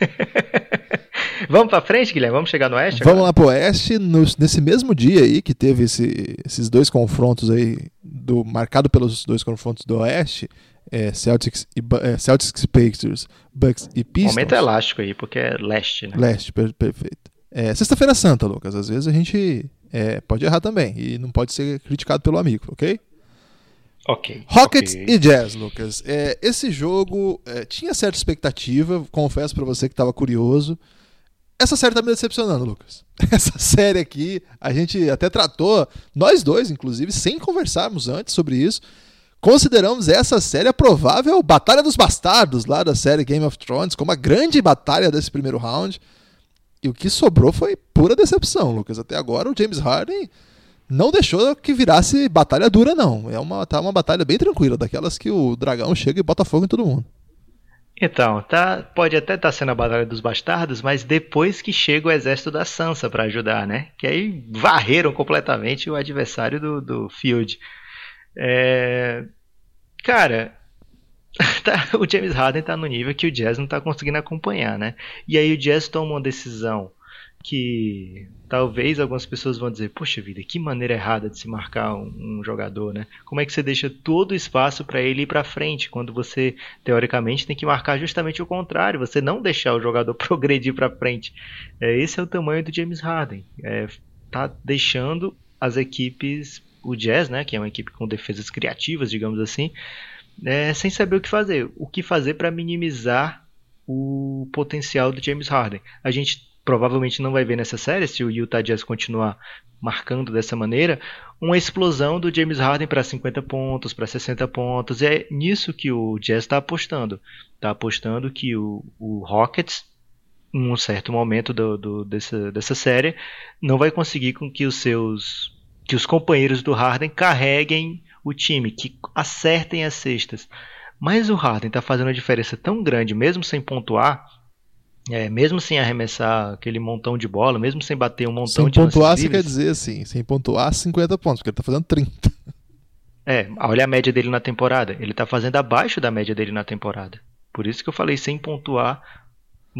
Vamos para frente, Guilherme? Vamos chegar no Oeste? Agora? Vamos lá pro Oeste, no, nesse mesmo dia aí que teve esse, esses dois confrontos aí, do, marcado pelos dois confrontos do Oeste, é, Celtics, e, é, Celtics Pacers, Bucks e Pistons. Momento elástico aí, porque é leste, né? Leste, per perfeito. É, Sexta-feira Santa, Lucas. Às vezes a gente É, pode errar também. E não pode ser criticado pelo amigo, ok? Ok. Rockets okay. e Jazz, Lucas. É, esse jogo é, tinha certa expectativa, confesso para você que estava curioso. Essa série tá me decepcionando, Lucas. Essa série aqui, a gente até tratou, nós dois, inclusive, sem conversarmos antes sobre isso. Consideramos essa série a provável Batalha dos Bastardos, lá da série Game of Thrones, como a grande batalha desse primeiro round. E o que sobrou foi pura decepção, Lucas. Até agora o James Harden não deixou que virasse batalha dura, não. É uma, tá uma batalha bem tranquila, daquelas que o dragão chega e bota fogo em todo mundo. Então, tá, pode até estar tá sendo a Batalha dos Bastardos, mas depois que chega o exército da Sansa para ajudar, né? Que aí varreram completamente o adversário do, do Field. É... Cara, tá, o James Harden tá no nível que o Jazz não tá conseguindo acompanhar, né? E aí o Jazz toma uma decisão que talvez algumas pessoas vão dizer, poxa vida, que maneira errada de se marcar um, um jogador, né? Como é que você deixa todo o espaço para ele ir para frente, quando você teoricamente tem que marcar justamente o contrário, você não deixar o jogador progredir para frente. É, esse é o tamanho do James Harden, é, tá deixando as equipes, o Jazz, né, que é uma equipe com defesas criativas, digamos assim, é, sem saber o que fazer, o que fazer para minimizar o potencial do James Harden. A gente provavelmente não vai ver nessa série, se o Utah Jazz continuar marcando dessa maneira, uma explosão do James Harden para 50 pontos, para 60 pontos. É nisso que o Jazz está apostando. Está apostando que o, o Rockets, em um certo momento do, do, dessa, dessa série, não vai conseguir com que os seus que os companheiros do Harden carreguem o time, que acertem as cestas. Mas o Harden está fazendo uma diferença tão grande, mesmo sem pontuar, é, mesmo sem arremessar aquele montão de bola, mesmo sem bater um montão sem de pontuar, você quer dizer assim, sem pontuar 50 pontos, porque ele tá fazendo 30. É, olha a média dele na temporada. Ele tá fazendo abaixo da média dele na temporada. Por isso que eu falei sem pontuar,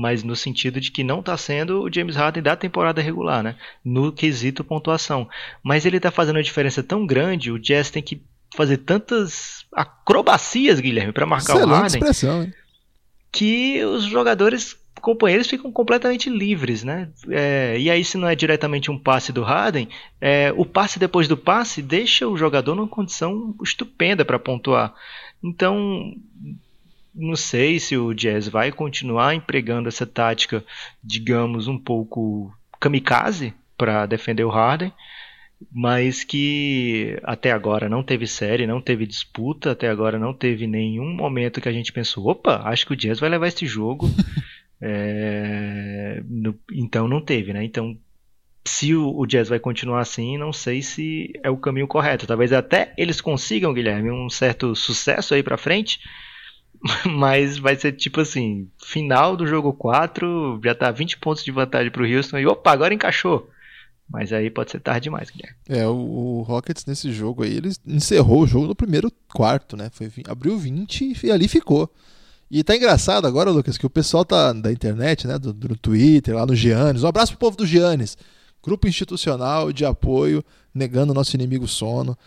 mas no sentido de que não tá sendo o James Harden da temporada regular, né? No quesito pontuação. Mas ele tá fazendo uma diferença tão grande, o Jazz tem que fazer tantas acrobacias, Guilherme, para marcar Excelente o Harden. Expressão, hein? Que os jogadores companheiros ficam completamente livres, né? É, e aí, se não é diretamente um passe do Harden, é, o passe depois do passe deixa o jogador numa condição estupenda para pontuar. Então, não sei se o Jazz vai continuar empregando essa tática, digamos, um pouco kamikaze para defender o Harden, mas que até agora não teve série, não teve disputa, até agora não teve nenhum momento que a gente pensou, opa, acho que o Jazz vai levar esse jogo. É, no, então não teve, né? Então, se o, o, Jazz vai continuar assim, não sei se é o caminho correto. Talvez até eles consigam, Guilherme, um certo sucesso aí pra frente, mas vai ser tipo assim: final do jogo 4, já tá 20 pontos de vantagem pro Houston e opa, agora encaixou. Mas aí pode ser tarde demais, Guilherme. É, o, Rockets nesse jogo aí, ele encerrou o jogo no primeiro quarto, né? Foi, abriu 20 e ali ficou. E tá engraçado agora, Lucas, que o pessoal tá da internet, né, do, do Twitter, lá no Giannis. Um abraço pro povo do Giannis. Grupo institucional de apoio, negando o nosso inimigo sono.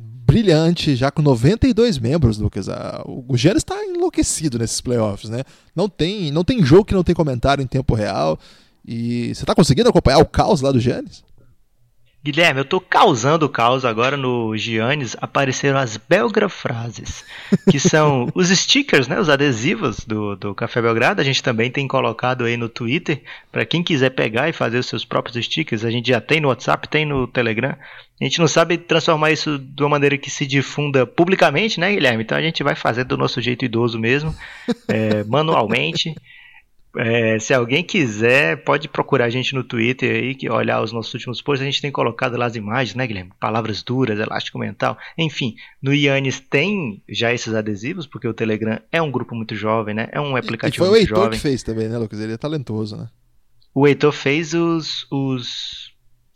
Brilhante, já com 92 membros, Lucas. o Giannis está enlouquecido nesses playoffs, né? Não tem, não tem jogo que não tem comentário em tempo real. E você tá conseguindo acompanhar o caos lá do Giannis? Guilherme, eu tô causando caos agora no Giannis. Apareceram as belgrafrases, que são os stickers, né, os adesivos do, do Café Belgrado. A gente também tem colocado aí no Twitter para quem quiser pegar e fazer os seus próprios stickers. A gente já tem no WhatsApp, tem no Telegram. A gente não sabe transformar isso de uma maneira que se difunda publicamente, né, Guilherme? Então a gente vai fazer do nosso jeito idoso mesmo, é, manualmente. É, se alguém quiser, pode procurar a gente no Twitter aí, que olhar os nossos últimos posts. A gente tem colocado lá as imagens, né, Guilherme? Palavras duras, elástico mental. Enfim, no Yannis tem já esses adesivos, porque o Telegram é um grupo muito jovem, né? É um aplicativo e foi muito o Heitor jovem. que fez também, né, Lucas? Ele é talentoso, né? O Heitor fez os, os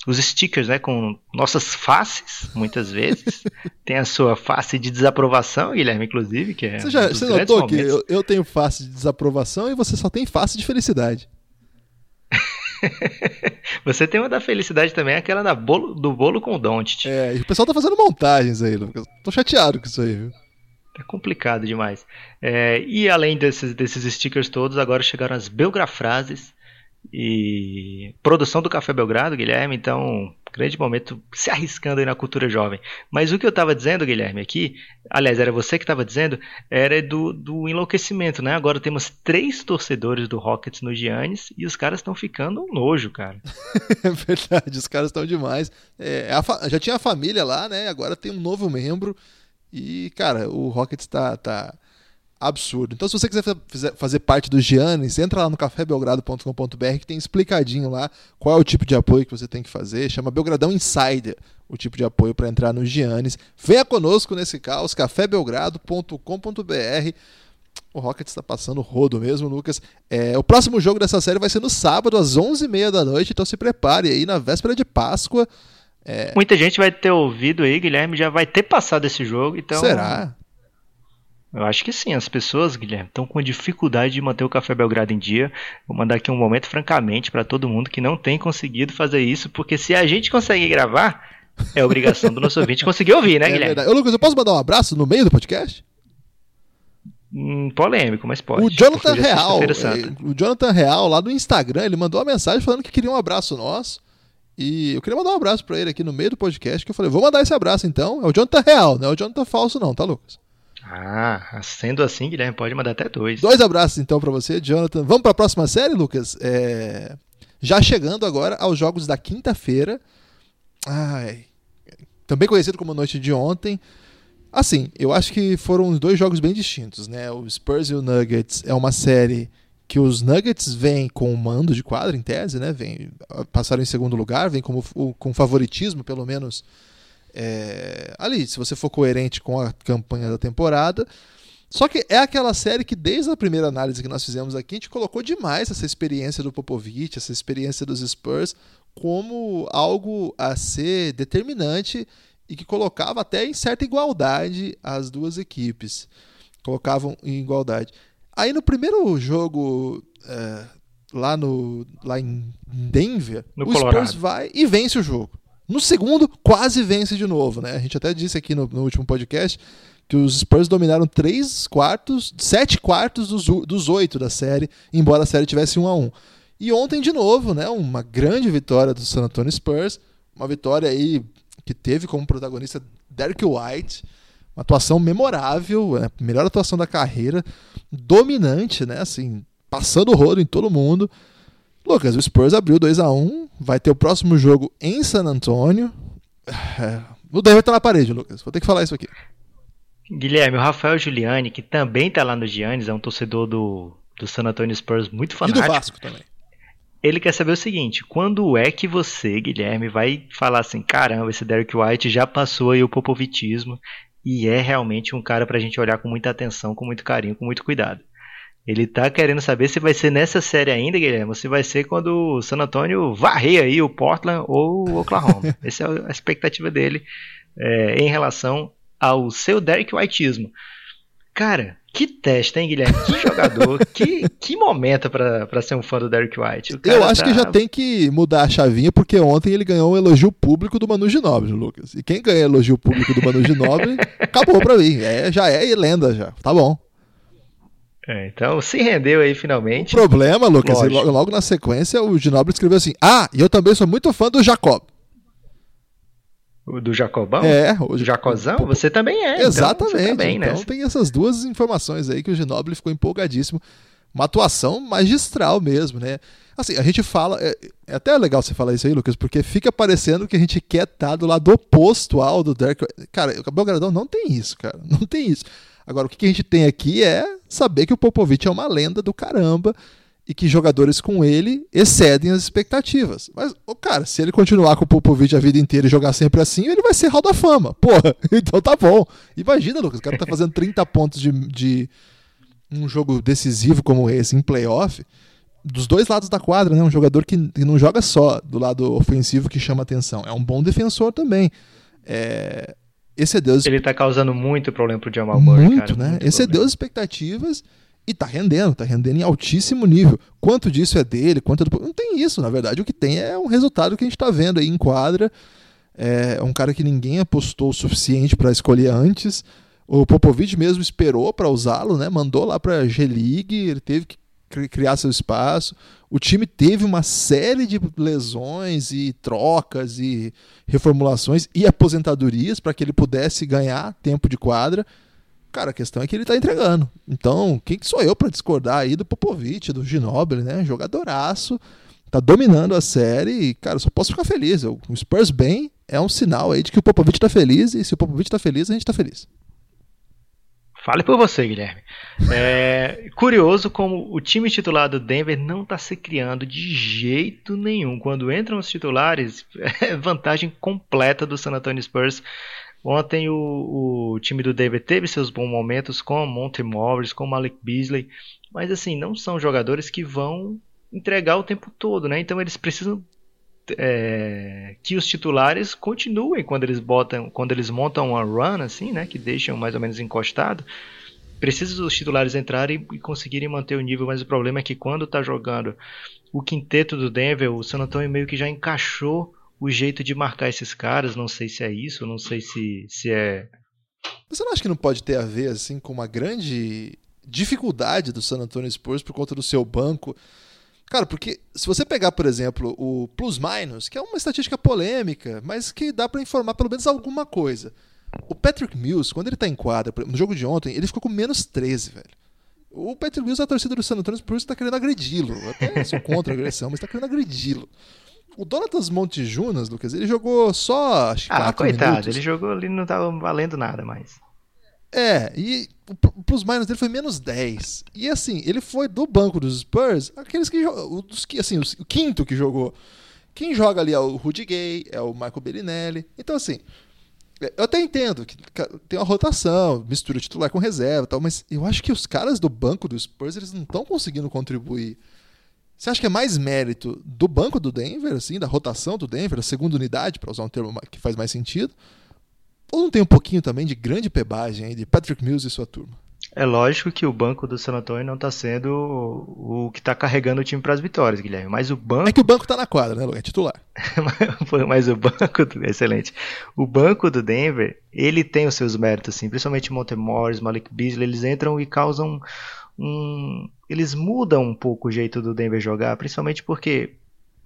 os stickers, né, com nossas faces, muitas vezes. Tem a sua face de desaprovação, Guilherme, inclusive, que é. Você, já, um você notou que eu, eu, tenho face de desaprovação e você só tem face de felicidade. você tem uma da felicidade também, aquela da bolo, do bolo com Don't. É, e o pessoal tá fazendo montagens aí, Lucas. Tô chateado com isso aí, viu? É complicado demais. É, e além desses, desses stickers todos, agora chegaram as belgrafrases e produção do Café Belgrado, Guilherme, então grande momento se arriscando aí na cultura jovem. Mas o que eu estava dizendo, Guilherme, aqui, aliás, era você que estava dizendo, era do, do enlouquecimento, né? Agora temos três torcedores do Rockets no Giannis e os caras estão ficando um nojo, cara. é verdade, os caras estão demais. É, já tinha a família lá, né? Agora tem um novo membro. E, cara, o Rockets está tá absurdo. Então, se você quiser fazer parte do Giannis, entra lá no cafébelgrado.com.br que tem explicadinho lá qual é o tipo de apoio que você tem que fazer. Chama Belgradão Insider o tipo de apoio para entrar no Giannis. Venha conosco nesse caos, cafébelgrado.com.br. O Rocket está passando rodo mesmo, Lucas. É, o próximo jogo dessa série vai ser no sábado, às 11h30 da noite, então se prepare aí na véspera de Páscoa. É... Muita gente vai ter ouvido aí, Guilherme, já vai ter passado esse jogo, então... Será? Eu acho que sim. As pessoas, Guilherme, estão com dificuldade de manter o Café Belgrado em dia. Vou mandar aqui um momento, francamente, para todo mundo que não tem conseguido fazer isso, porque se a gente conseguir gravar, é obrigação do nosso ouvinte conseguir ouvir, né, é Guilherme? Verdade. Ô, Lucas, eu posso mandar um abraço no meio do podcast? Hum, polêmico, mas pode. O Jonathan Real, é, o Jonathan Real, lá do Instagram, ele mandou uma mensagem falando que queria um abraço nosso. E eu queria mandar um abraço para ele aqui no meio do podcast, que eu falei, vou mandar esse abraço então. É o Jonathan Real, não é o Jonathan Falso não, tá, Lucas? Ah, sendo assim, Guilherme, pode mandar até dois. Dois abraços então para você, Jonathan. Vamos para a próxima série, Lucas? É... Já chegando agora aos jogos da quinta-feira. Ai, também conhecido como Noite de Ontem. Assim, eu acho que foram dois jogos bem distintos, né? O Spurs e o Nuggets é uma série que os Nuggets vêm com o mando de quadra, em tese, né? Vem, passaram em segundo lugar, vem como, com favoritismo, pelo menos, é, ali, se você for coerente com a campanha da temporada. Só que é aquela série que, desde a primeira análise que nós fizemos aqui, a gente colocou demais essa experiência do Popovich, essa experiência dos Spurs, como algo a ser determinante e que colocava até em certa igualdade as duas equipes. Colocavam em igualdade. Aí no primeiro jogo, é, lá, no, lá em Denver, no o Colorado. Spurs vai e vence o jogo. No segundo, quase vence de novo, né? A gente até disse aqui no, no último podcast que os Spurs dominaram três quartos, sete quartos dos, dos oito da série, embora a série tivesse um a um. E ontem, de novo, né, uma grande vitória do San Antonio Spurs, uma vitória aí que teve como protagonista Derek White, uma atuação memorável, né, melhor atuação da carreira, dominante, né, assim, passando o rodo em todo mundo. Lucas, o Spurs abriu 2 a 1 vai ter o próximo jogo em San Antonio. É, o Denver tá na parede, Lucas. Vou ter que falar isso aqui. Guilherme, o Rafael Giuliani, que também tá lá no Giannis, é um torcedor do, do San Antonio Spurs muito fanático. E do Vasco também. Ele quer saber o seguinte: quando é que você, Guilherme, vai falar assim, caramba, esse Derek White já passou aí o popovitismo e é realmente um cara pra gente olhar com muita atenção, com muito carinho, com muito cuidado? Ele tá querendo saber se vai ser nessa série ainda, Guilherme, ou se vai ser quando o San Antonio varrer aí o Portland ou o Oklahoma. Essa é a expectativa dele é, em relação ao seu Derek Whiteismo. Cara, que teste, hein, Guilherme? Que jogador, que, que momento para ser um fã do Derek White. Eu acho tá... que já tem que mudar a chavinha, porque ontem ele ganhou um elogio público do Manu Ginóbili, Lucas. E quem ganha elogio público do Manu Ginóbili, acabou pra mim. É, já é lenda, já. Tá bom. É, então se rendeu aí finalmente. O problema, Lucas, logo, logo, na sequência o Ginobili escreveu assim: Ah, e eu também sou muito fã do Jacob. O do Jacobão? É, o Jacozão? Você também é. Então Exatamente. Então, também, né? então tem essas duas informações aí que o Ginobili ficou empolgadíssimo. Uma atuação magistral mesmo, né? Assim, a gente fala. É, é até legal você falar isso aí, Lucas, porque fica parecendo que a gente quer estar do lado oposto ao do Derek. Cara, o Belgradão não tem isso, cara. Não tem isso. Agora, o que a gente tem aqui é saber que o Popovich é uma lenda do caramba e que jogadores com ele excedem as expectativas. Mas, oh, cara, se ele continuar com o Popovich a vida inteira e jogar sempre assim, ele vai ser Hall da Fama. Porra, então tá bom. Imagina, Lucas, o cara tá fazendo 30 pontos de, de um jogo decisivo como esse, em playoff, dos dois lados da quadra, né? Um jogador que, não joga só do lado ofensivo que chama atenção, é um bom defensor também. É, excedeu Ele tá causando muito problema pro Jamal Murray, muito, cara, né? Muito excedeu as expectativas e tá rendendo, tá rendendo em altíssimo nível. Quanto disso é dele, quanto é do... Não tem isso, na verdade. O que tem é um resultado que a gente tá vendo aí em quadra. É um cara que ninguém apostou o suficiente para escolher antes. O Popovich mesmo esperou para usá-lo, né? Mandou lá para G-League, ele teve que criar seu espaço. O time teve uma série de lesões e trocas e reformulações e aposentadorias para que ele pudesse ganhar tempo de quadra. Cara, a questão é que ele está entregando. Então, quem que sou eu para discordar aí do Popovich, do Ginobili, né? Jogadoraço, tá dominando a série e, cara, só posso ficar feliz. O Spurs bem é um sinal aí de que o Popovich está feliz e se o Popovich está feliz, a gente está feliz. Fale por você, Guilherme. É curioso como o time titular do Denver não está se criando de jeito nenhum. Quando entram os titulares, é vantagem completa do San Antonio Spurs. Ontem o, o time do Denver teve seus bons momentos com Monte Morris, com Malik Beasley, mas assim, não são jogadores que vão entregar o tempo todo, né? Então eles precisam é, que os titulares continuem quando eles botam, quando eles montam uma run assim, né, que deixam mais ou menos encostado. Precisa os titulares entrarem e conseguirem manter o nível, mas o problema é que quando está jogando o quinteto do Denver, o San Antonio meio que já encaixou o jeito de marcar esses caras. Não sei se é isso, não sei se, se é. Você não acha que não pode ter a ver assim com uma grande dificuldade do San Antonio Spurs por conta do seu banco? Cara, porque se você pegar, por exemplo, o plus-minus, que é uma estatística polêmica, mas que dá para informar pelo menos alguma coisa. O Patrick Mills, quando ele tá em quadra, no jogo de ontem, ele ficou com menos 13, velho. O Patrick Mills, a torcida do San Antonio Spurs, tá querendo agredi-lo. Até sou contra a agressão, mas tá querendo agredi-lo. O Donatas Monte Junas, Lucas, ele jogou só. Acho, ah, coitado, minutos. ele jogou ali não tava valendo nada mais. É, e plus minus dele foi menos 10. E assim, ele foi do banco dos Spurs, aqueles que os que assim, o quinto que jogou. Quem joga ali é o Rudy Gay, é o Michael Bellinelli. Então assim, eu até entendo que tem uma rotação, mistura titular com reserva, tal, mas eu acho que os caras do banco dos Spurs, eles não estão conseguindo contribuir. Você acha que é mais mérito do banco do Denver, assim, da rotação do Denver, da segunda unidade, para usar um termo que faz mais sentido? Ou não tem um pouquinho também de grande pebagem aí de Patrick Mills e sua turma? É lógico que o banco do San Antonio não está sendo o que está carregando o time para as vitórias, Guilherme. Mas o banco. É que o banco está na quadra, né, Lu? É titular. mas o banco. Do... Excelente. O banco do Denver, ele tem os seus méritos, sim. Principalmente Monte Morris, Malik Beasley, eles entram e causam um. Eles mudam um pouco o jeito do Denver jogar, principalmente porque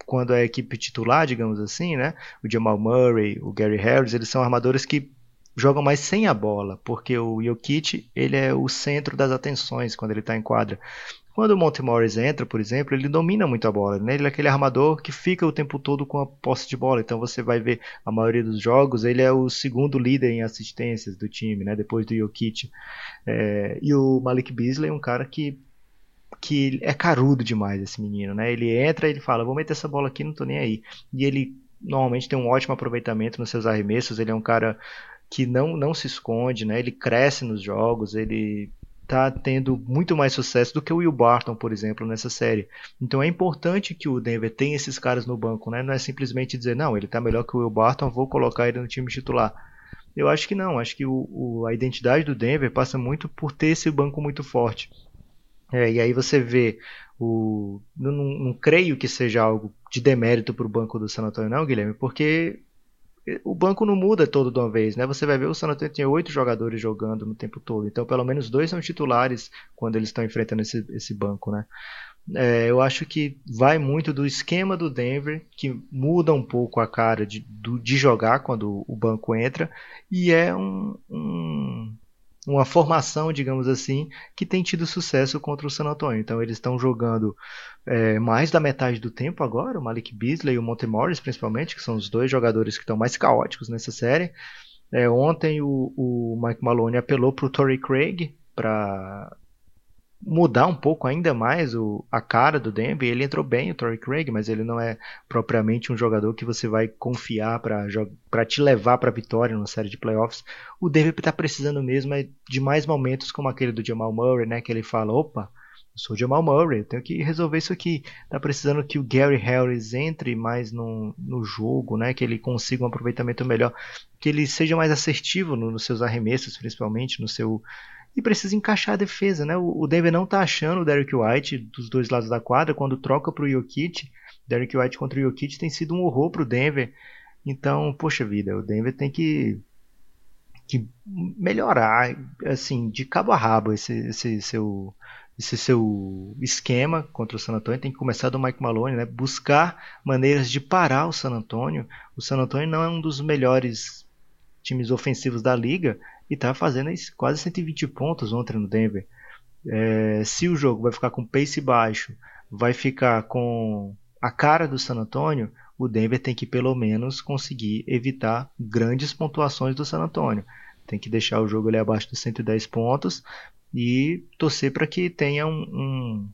quando é a equipe titular, digamos assim, né? O Jamal Murray, o Gary Harris, eles são armadores que jogam mais sem a bola, porque o Jokic ele é o centro das atenções quando ele está em quadra. Quando o Monte Morris entra, por exemplo, ele domina muito a bola, né? Ele é aquele armador que fica o tempo todo com a posse de bola. Então você vai ver a maioria dos jogos, ele é o segundo líder em assistências do time, né? Depois do Jokic. É... e o Malik Beasley é um cara que que é carudo demais esse menino, né? Ele entra ele fala, vou meter essa bola aqui, não tô nem aí. E ele normalmente tem um ótimo aproveitamento nos seus arremessos, ele é um cara que não, não se esconde, né? Ele cresce nos jogos, ele tá tendo muito mais sucesso do que o Will Barton, por exemplo, nessa série. Então é importante que o Denver tenha esses caras no banco, né? Não é simplesmente dizer, não, ele tá melhor que o Will Barton, vou colocar ele no time titular. Eu acho que não, acho que o, o, a identidade do Denver passa muito por ter esse banco muito forte. É, e aí você vê o. Não, não, não creio que seja algo de demérito para o banco do San Antonio, não, Guilherme, porque o banco não muda todo de uma vez, né? Você vai ver o San Antonio tem oito jogadores jogando no tempo todo, então pelo menos dois são titulares quando eles estão enfrentando esse, esse banco, né? É, eu acho que vai muito do esquema do Denver, que muda um pouco a cara de, do, de jogar quando o banco entra, e é um, um uma formação, digamos assim, que tem tido sucesso contra o San Antonio. Então eles estão jogando é, mais da metade do tempo agora, o Malik Beasley e o Monte Morris principalmente, que são os dois jogadores que estão mais caóticos nessa série. É, ontem o, o Mike Maloney apelou para o Torrey Craig para mudar um pouco ainda mais o, a cara do Denver. Ele entrou bem, o Torrey Craig, mas ele não é propriamente um jogador que você vai confiar para te levar para a vitória numa série de playoffs. O Denver está precisando mesmo é de mais momentos como aquele do Jamal Murray, né, que ele fala, opa, eu sou o Jamal Murray, eu tenho que resolver isso aqui. Tá precisando que o Gary Harris entre mais no, no jogo, né? Que ele consiga um aproveitamento melhor, que ele seja mais assertivo no, nos seus arremessos, principalmente no seu e precisa encaixar a defesa, né? O Denver não tá achando o Derrick White dos dois lados da quadra quando troca para o Jokic. Derrick White contra o Jokic tem sido um horror para o Denver. Então, poxa vida, o Denver tem que, que melhorar, assim, de cabo a rabo esse, esse seu esse seu esquema contra o San Antonio, tem que começar do Mike Maloney, né? buscar maneiras de parar o San Antonio. O San Antonio não é um dos melhores times ofensivos da liga e está fazendo quase 120 pontos ontem no Denver. É, se o jogo vai ficar com pace baixo, vai ficar com a cara do San Antonio, o Denver tem que pelo menos conseguir evitar grandes pontuações do San Antonio. Tem que deixar o jogo ali abaixo dos 110 pontos e torcer para que tenha um, um,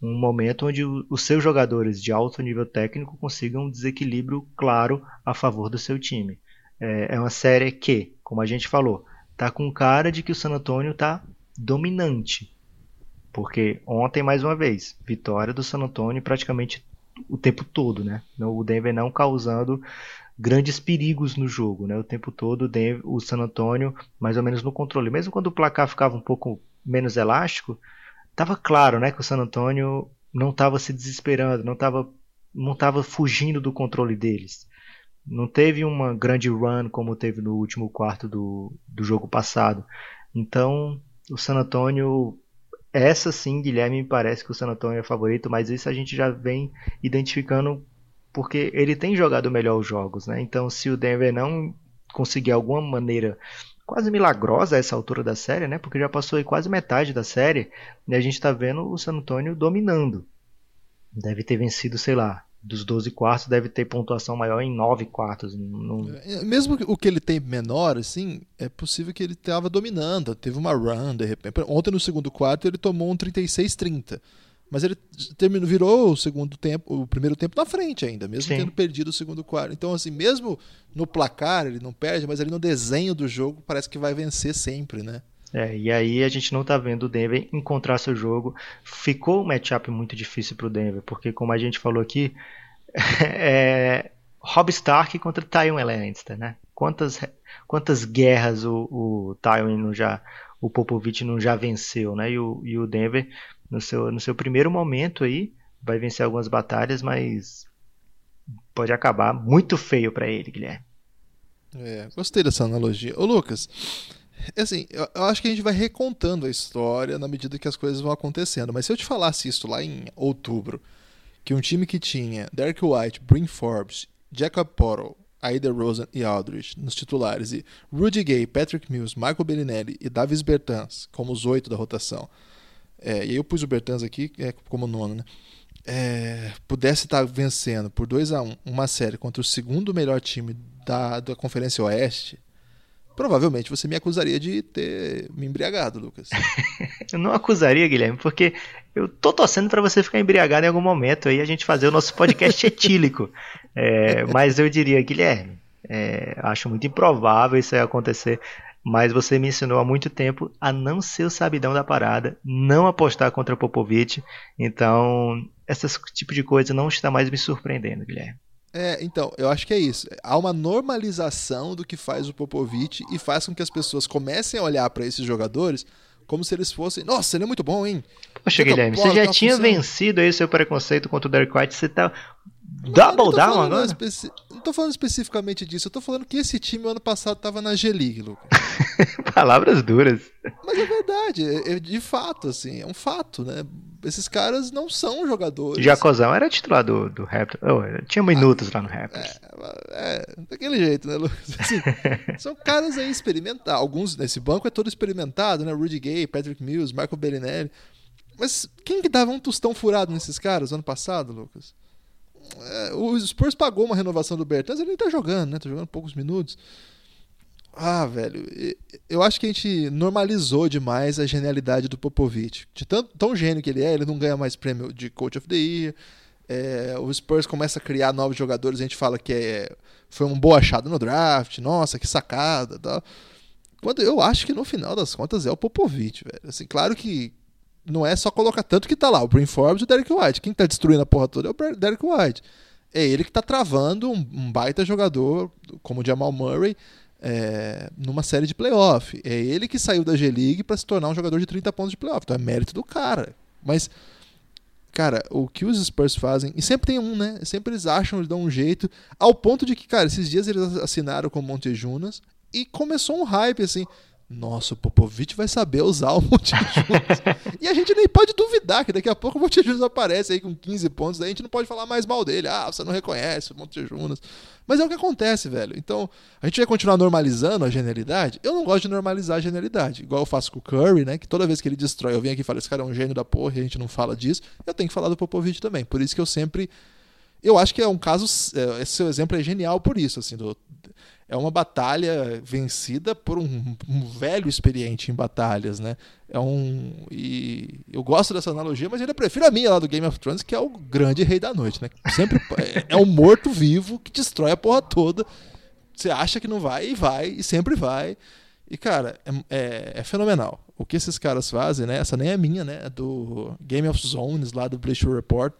um momento onde os seus jogadores de alto nível técnico consigam um desequilíbrio claro a favor do seu time. É, é uma série que, como a gente falou, tá com cara de que o San Antonio tá dominante. Porque ontem, mais uma vez, vitória do San Antonio praticamente o tempo todo, né? O Denver não causando grandes perigos no jogo, né? O tempo todo o, Denver, o San Antonio mais ou menos no controle. Mesmo quando o placar ficava um pouco menos elástico, estava claro, né, que o San Antonio não estava se desesperando, não estava não estava fugindo do controle deles. Não teve uma grande run como teve no último quarto do, do jogo passado. Então, o San Antonio essa sim, Guilherme, me parece que o San Antonio é favorito, mas isso a gente já vem identificando porque ele tem jogado melhor os jogos, né? Então, se o Denver não conseguir alguma maneira quase milagrosa a essa altura da série, né? Porque já passou aí quase metade da série e a gente está vendo o San Antonio dominando. Deve ter vencido, sei lá, dos 12 quartos deve ter pontuação maior em 9 quartos. É, mesmo o que ele tem menor, assim, é possível que ele estava dominando. Teve uma run, de repente. Ontem no segundo quarto ele tomou um 36-30. Mas ele terminou, virou o segundo tempo, o primeiro tempo na frente ainda, mesmo Sim. tendo perdido o segundo quarto. Então, assim, mesmo no placar ele não perde, mas ali no desenho do jogo parece que vai vencer sempre, né? É, e aí a gente não está vendo o Denver encontrar seu jogo. Ficou um matchup muito difícil para o Denver, porque como a gente falou aqui, é Rob Stark contra Tywin Lannister, né? Quantas, quantas guerras o, o Tywin não já, o Popovich não já venceu, né? E o, e o Denver no seu, no seu primeiro momento aí vai vencer algumas batalhas, mas pode acabar muito feio para ele, Guilherme. É, gostei dessa analogia. Ô Lucas, assim, eu, eu, acho que a gente vai recontando a história na medida que as coisas vão acontecendo. Mas se eu te falasse isso lá em outubro, que um time que tinha Derek White, Bryn Forbes, Jacob Portal, Aida Rosen e Aldrich nos titulares e Rudy Gay, Patrick Mills, Michael Bellinelli e Davis Bertans como os oito da rotação. É, e eu pus o Bertans aqui é, como nono, né? É, pudesse estar vencendo por 2 a 1 um, uma série contra o segundo melhor time da, da Conferência Oeste, provavelmente você me acusaria de ter me embriagado, Lucas. eu não acusaria, Guilherme, porque eu tô torcendo para você ficar embriagado em algum momento aí a gente fazer o nosso podcast etílico. É, mas eu diria, Guilherme, é, acho muito improvável isso aí acontecer. Mas você me ensinou há muito tempo a não ser o sabidão da parada, não apostar contra o Popovich. Então, esse tipo de coisa não está mais me surpreendendo, Guilherme. É, então, eu acho que é isso. Há uma normalização do que faz o Popovich e faz com que as pessoas comecem a olhar para esses jogadores como se eles fossem. Nossa, ele é muito bom, hein? Poxa, Guilherme, você já tinha vencido aí seu preconceito contra o Derek White, você tá Double down agora? Especi... Não tô falando especificamente disso, eu tô falando que esse time ano passado tava na G-League, Lucas. Palavras duras. Mas é verdade, é, é, de fato, assim, é um fato, né? Esses caras não são jogadores. Jacozão era titular do, do Raptors. Oh, tinha minutos ah, lá no Raptors. É, é, daquele jeito, né, Lucas? Assim, são caras aí experimentados. Alguns nesse banco é todo experimentado, né? Rudy Gay, Patrick Mills, Marco Bellinelli. Mas quem que dava um tostão furado nesses caras ano passado, Lucas? É, o Spurs pagou uma renovação do Bertans, ele tá jogando, né? Tá jogando poucos minutos. Ah, velho, eu acho que a gente normalizou demais a genialidade do Popovich. De tão, tão gênio que ele é, ele não ganha mais prêmio de Coach of the Year. É, o Spurs começa a criar novos jogadores, a gente fala que é, foi um boa achado no draft, nossa, que sacada tal. Quando eu acho que no final das contas é o Popovich, velho. Assim, claro que não é só colocar tanto que tá lá, o Brin Forbes e o Derek White. Quem tá destruindo a porra toda é o Derek White. É ele que tá travando um, um baita jogador como o Jamal Murray é, numa série de playoff. É ele que saiu da G-League para se tornar um jogador de 30 pontos de playoff. Então é mérito do cara. Mas, cara, o que os Spurs fazem, e sempre tem um, né? Sempre eles acham, eles dão um jeito, ao ponto de que, cara, esses dias eles assinaram com o Monte Junas e começou um hype assim nossa, o Popovich vai saber usar o Montejunas. e a gente nem pode duvidar que daqui a pouco o Montejunas aparece aí com 15 pontos, daí a gente não pode falar mais mal dele. Ah, você não reconhece o Montejunas. Mas é o que acontece, velho. Então, a gente vai continuar normalizando a genialidade. Eu não gosto de normalizar a genialidade, igual eu faço com o Curry, né? Que toda vez que ele destrói, eu venho aqui e falo, esse cara é um gênio da porra e a gente não fala disso. Eu tenho que falar do Popovich também. Por isso que eu sempre eu acho que é um caso. É, esse seu exemplo é genial por isso, assim, do, é uma batalha vencida por um, um, velho experiente em batalhas, né? É um e eu gosto dessa analogia, mas ainda prefiro a minha lá do Game of Thrones, que é o grande rei da noite, né? Sempre é, é um morto vivo que destrói a porra toda. Você acha que não vai e vai e sempre vai. E cara, é, é, é fenomenal. O que esses caras fazem, né? Essa nem é minha, né? É do Game of Zones lá do Bleacher Report,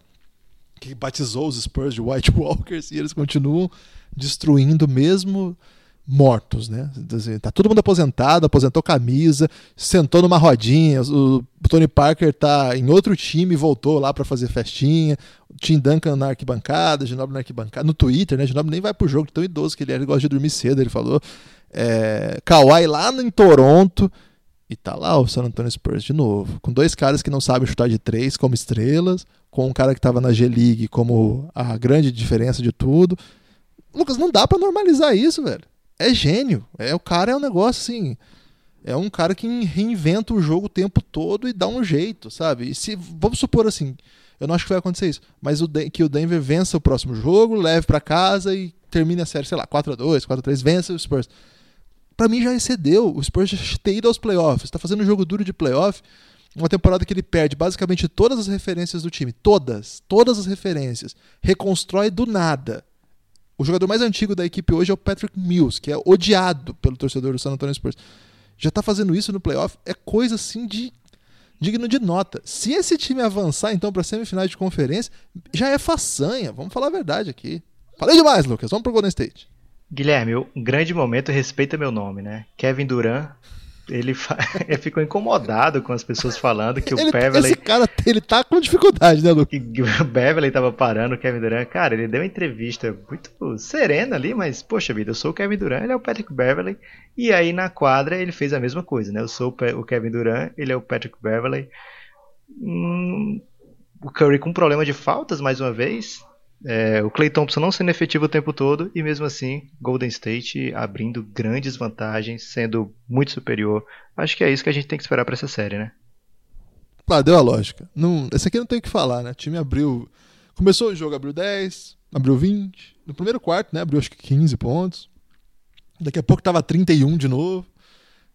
que batizou os Spurs de White Walkers e eles continuam destruindo mesmo mortos, né? Tá todo mundo aposentado, aposentou camisa, sentou numa rodinha. O Tony Parker tá em outro time voltou lá para fazer festinha. Tim Duncan na arquibancada, Ginobre na arquibancada, no Twitter, né? Ginobre nem vai pro jogo, tão idoso que ele é, ele gosta de dormir cedo, ele falou. É, Kawhi lá em Toronto e tá lá o San Antonio Spurs de novo, com dois caras que não sabem chutar de três como estrelas, com um cara que tava na G-League como a grande diferença de tudo Lucas, não dá para normalizar isso, velho. É gênio. É o cara é um negócio assim. É um cara que reinventa o jogo o tempo todo e dá um jeito, sabe? E se vamos supor assim, eu não acho que vai acontecer isso, mas o que o Denver vença o próximo jogo, leve para casa e termine a série, sei lá, 4 a 2, 4 a 3, vence o Spurs. Para mim já excedeu. O Spurs já tem ido aos playoffs, tá fazendo um jogo duro de playoff. Uma temporada que ele perde basicamente todas as referências do time, todas, todas as referências, reconstrói do nada o jogador mais antigo da equipe hoje é o Patrick Mills, que é odiado pelo torcedor do San Antonio Spurs. Já tá fazendo isso no playoff, é coisa assim de digno de nota. Se esse time avançar então para semifinais de conferência, já é façanha, vamos falar a verdade aqui. Falei demais, Lucas, vamos pro Golden State. Guilherme, um grande momento respeita meu nome, né? Kevin Durant ele, ele ficou incomodado com as pessoas falando que ele, o Beverly. Esse cara ele tá com dificuldade, né, Lucas? Que o Beverly tava parando o Kevin Durant. Cara, ele deu uma entrevista muito serena ali, mas, poxa vida, eu sou o Kevin Durant, ele é o Patrick Beverly. E aí na quadra ele fez a mesma coisa, né? Eu sou o Kevin Durant, ele é o Patrick Beverly. Hum, o Curry com problema de faltas, mais uma vez. É, o Clay Thompson não sendo efetivo o tempo todo e mesmo assim Golden State abrindo grandes vantagens, sendo muito superior. Acho que é isso que a gente tem que esperar para essa série, né? Ah, deu a lógica. Não, esse aqui não tem o que falar, né? O time abriu. Começou o jogo, abriu 10, abriu 20. No primeiro quarto, né? Abriu acho que 15 pontos. Daqui a pouco tava 31 de novo.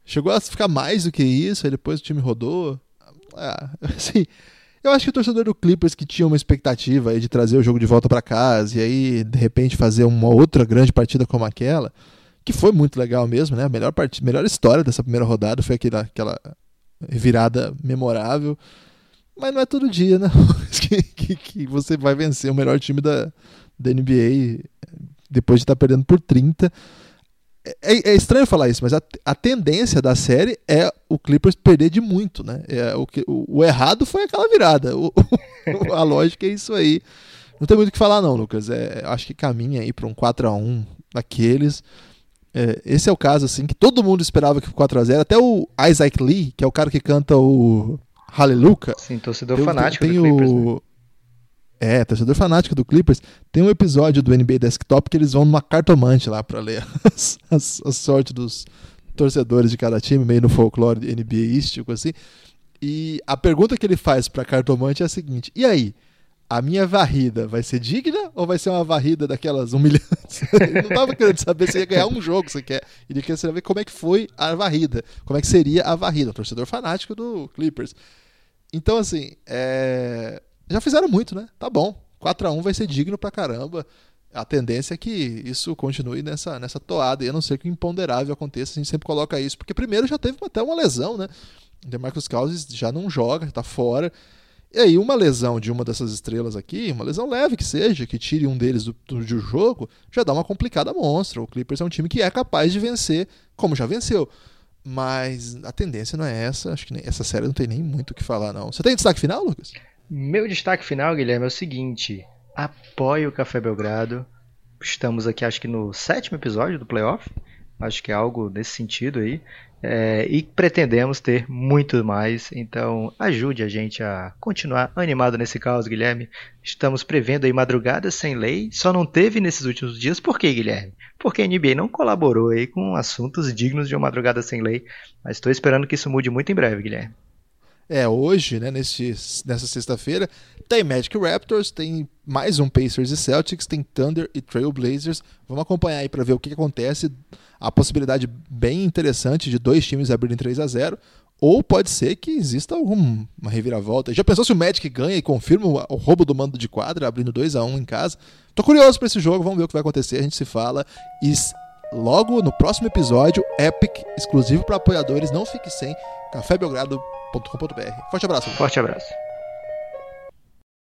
Chegou a ficar mais do que isso, aí depois o time rodou. Ah, assim, eu acho que o torcedor do Clippers que tinha uma expectativa de trazer o jogo de volta para casa e aí de repente fazer uma outra grande partida como aquela, que foi muito legal mesmo, né? A melhor partida, melhor história dessa primeira rodada foi aquela, aquela virada memorável. Mas não é todo dia, né? que, que, que, você vai vencer o melhor time da, da NBA depois de estar tá perdendo por 30. É, é, estranho falar isso, mas a, a, tendência da série é o Clippers perder de muito, né? É, o, que, o, o errado foi aquela virada. O, a lógica é isso aí. Não tem muito o que falar, não, Lucas. É, acho que caminha aí para um 4 a 1 daqueles. É, esse é o caso, assim, que todo mundo esperava que 4 a 0 Até o Isaac Lee, que é o cara que canta o Hallelujah. Sim, torcedor tem, fanático tem do Clippers, o... né? É, torcedor fanático do Clippers. Tem um episódio do NBA Desktop que eles vão numa cartomante lá para ler a sorte dos torcedores de cada time, meio no folclore NBAístico, assim. E a pergunta que ele faz pra cartomante é a seguinte: e aí? A minha varrida vai ser digna ou vai ser uma varrida daquelas humilhantes? ele não tava querendo saber se ia ganhar um jogo, você quer. Ele quer saber como é que foi a varrida, como é que seria a varrida. Um torcedor fanático do Clippers. Então, assim, é já fizeram muito, né? Tá bom. 4 a 1 vai ser digno pra caramba. A tendência é que isso continue nessa, nessa toada, e a não ser que o imponderável aconteça, a gente sempre coloca isso, porque primeiro já teve até uma lesão, né? O DeMarcus Cousins já não joga, está fora. E aí, uma lesão de uma dessas estrelas aqui, uma lesão leve que seja, que tire um deles do, do, do jogo, já dá uma complicada monstra. O Clippers é um time que é capaz de vencer, como já venceu. Mas a tendência não é essa. Acho que nem, essa série não tem nem muito o que falar, não. Você tem destaque final, Lucas? Meu destaque final, Guilherme, é o seguinte: apoie o Café Belgrado. Estamos aqui, acho que no sétimo episódio do playoff. Acho que é algo nesse sentido aí. É, e pretendemos ter muito mais, então ajude a gente a continuar animado nesse caos, Guilherme. Estamos prevendo aí madrugadas sem lei, só não teve nesses últimos dias. Por quê, Guilherme? Porque a NBA não colaborou aí com assuntos dignos de uma madrugada sem lei, mas estou esperando que isso mude muito em breve, Guilherme. É, hoje, né, nesse, nessa sexta-feira, tem Magic Raptors, tem mais um Pacers e Celtics, tem Thunder e Trail Blazers. Vamos acompanhar aí para ver o que, que acontece. A possibilidade bem interessante de dois times abrirem 3 a 0 ou pode ser que exista alguma reviravolta. Já pensou se o Magic ganha e confirma o, roubo do mando de quadra, abrindo 2 a 1 em casa? Tô curioso para esse jogo, vamos ver o que vai acontecer. A gente se fala e logo no próximo episódio, Epic, exclusivo para apoiadores, não fique sem cafébelgrado.com.br. Forte abraço. Forte abraço.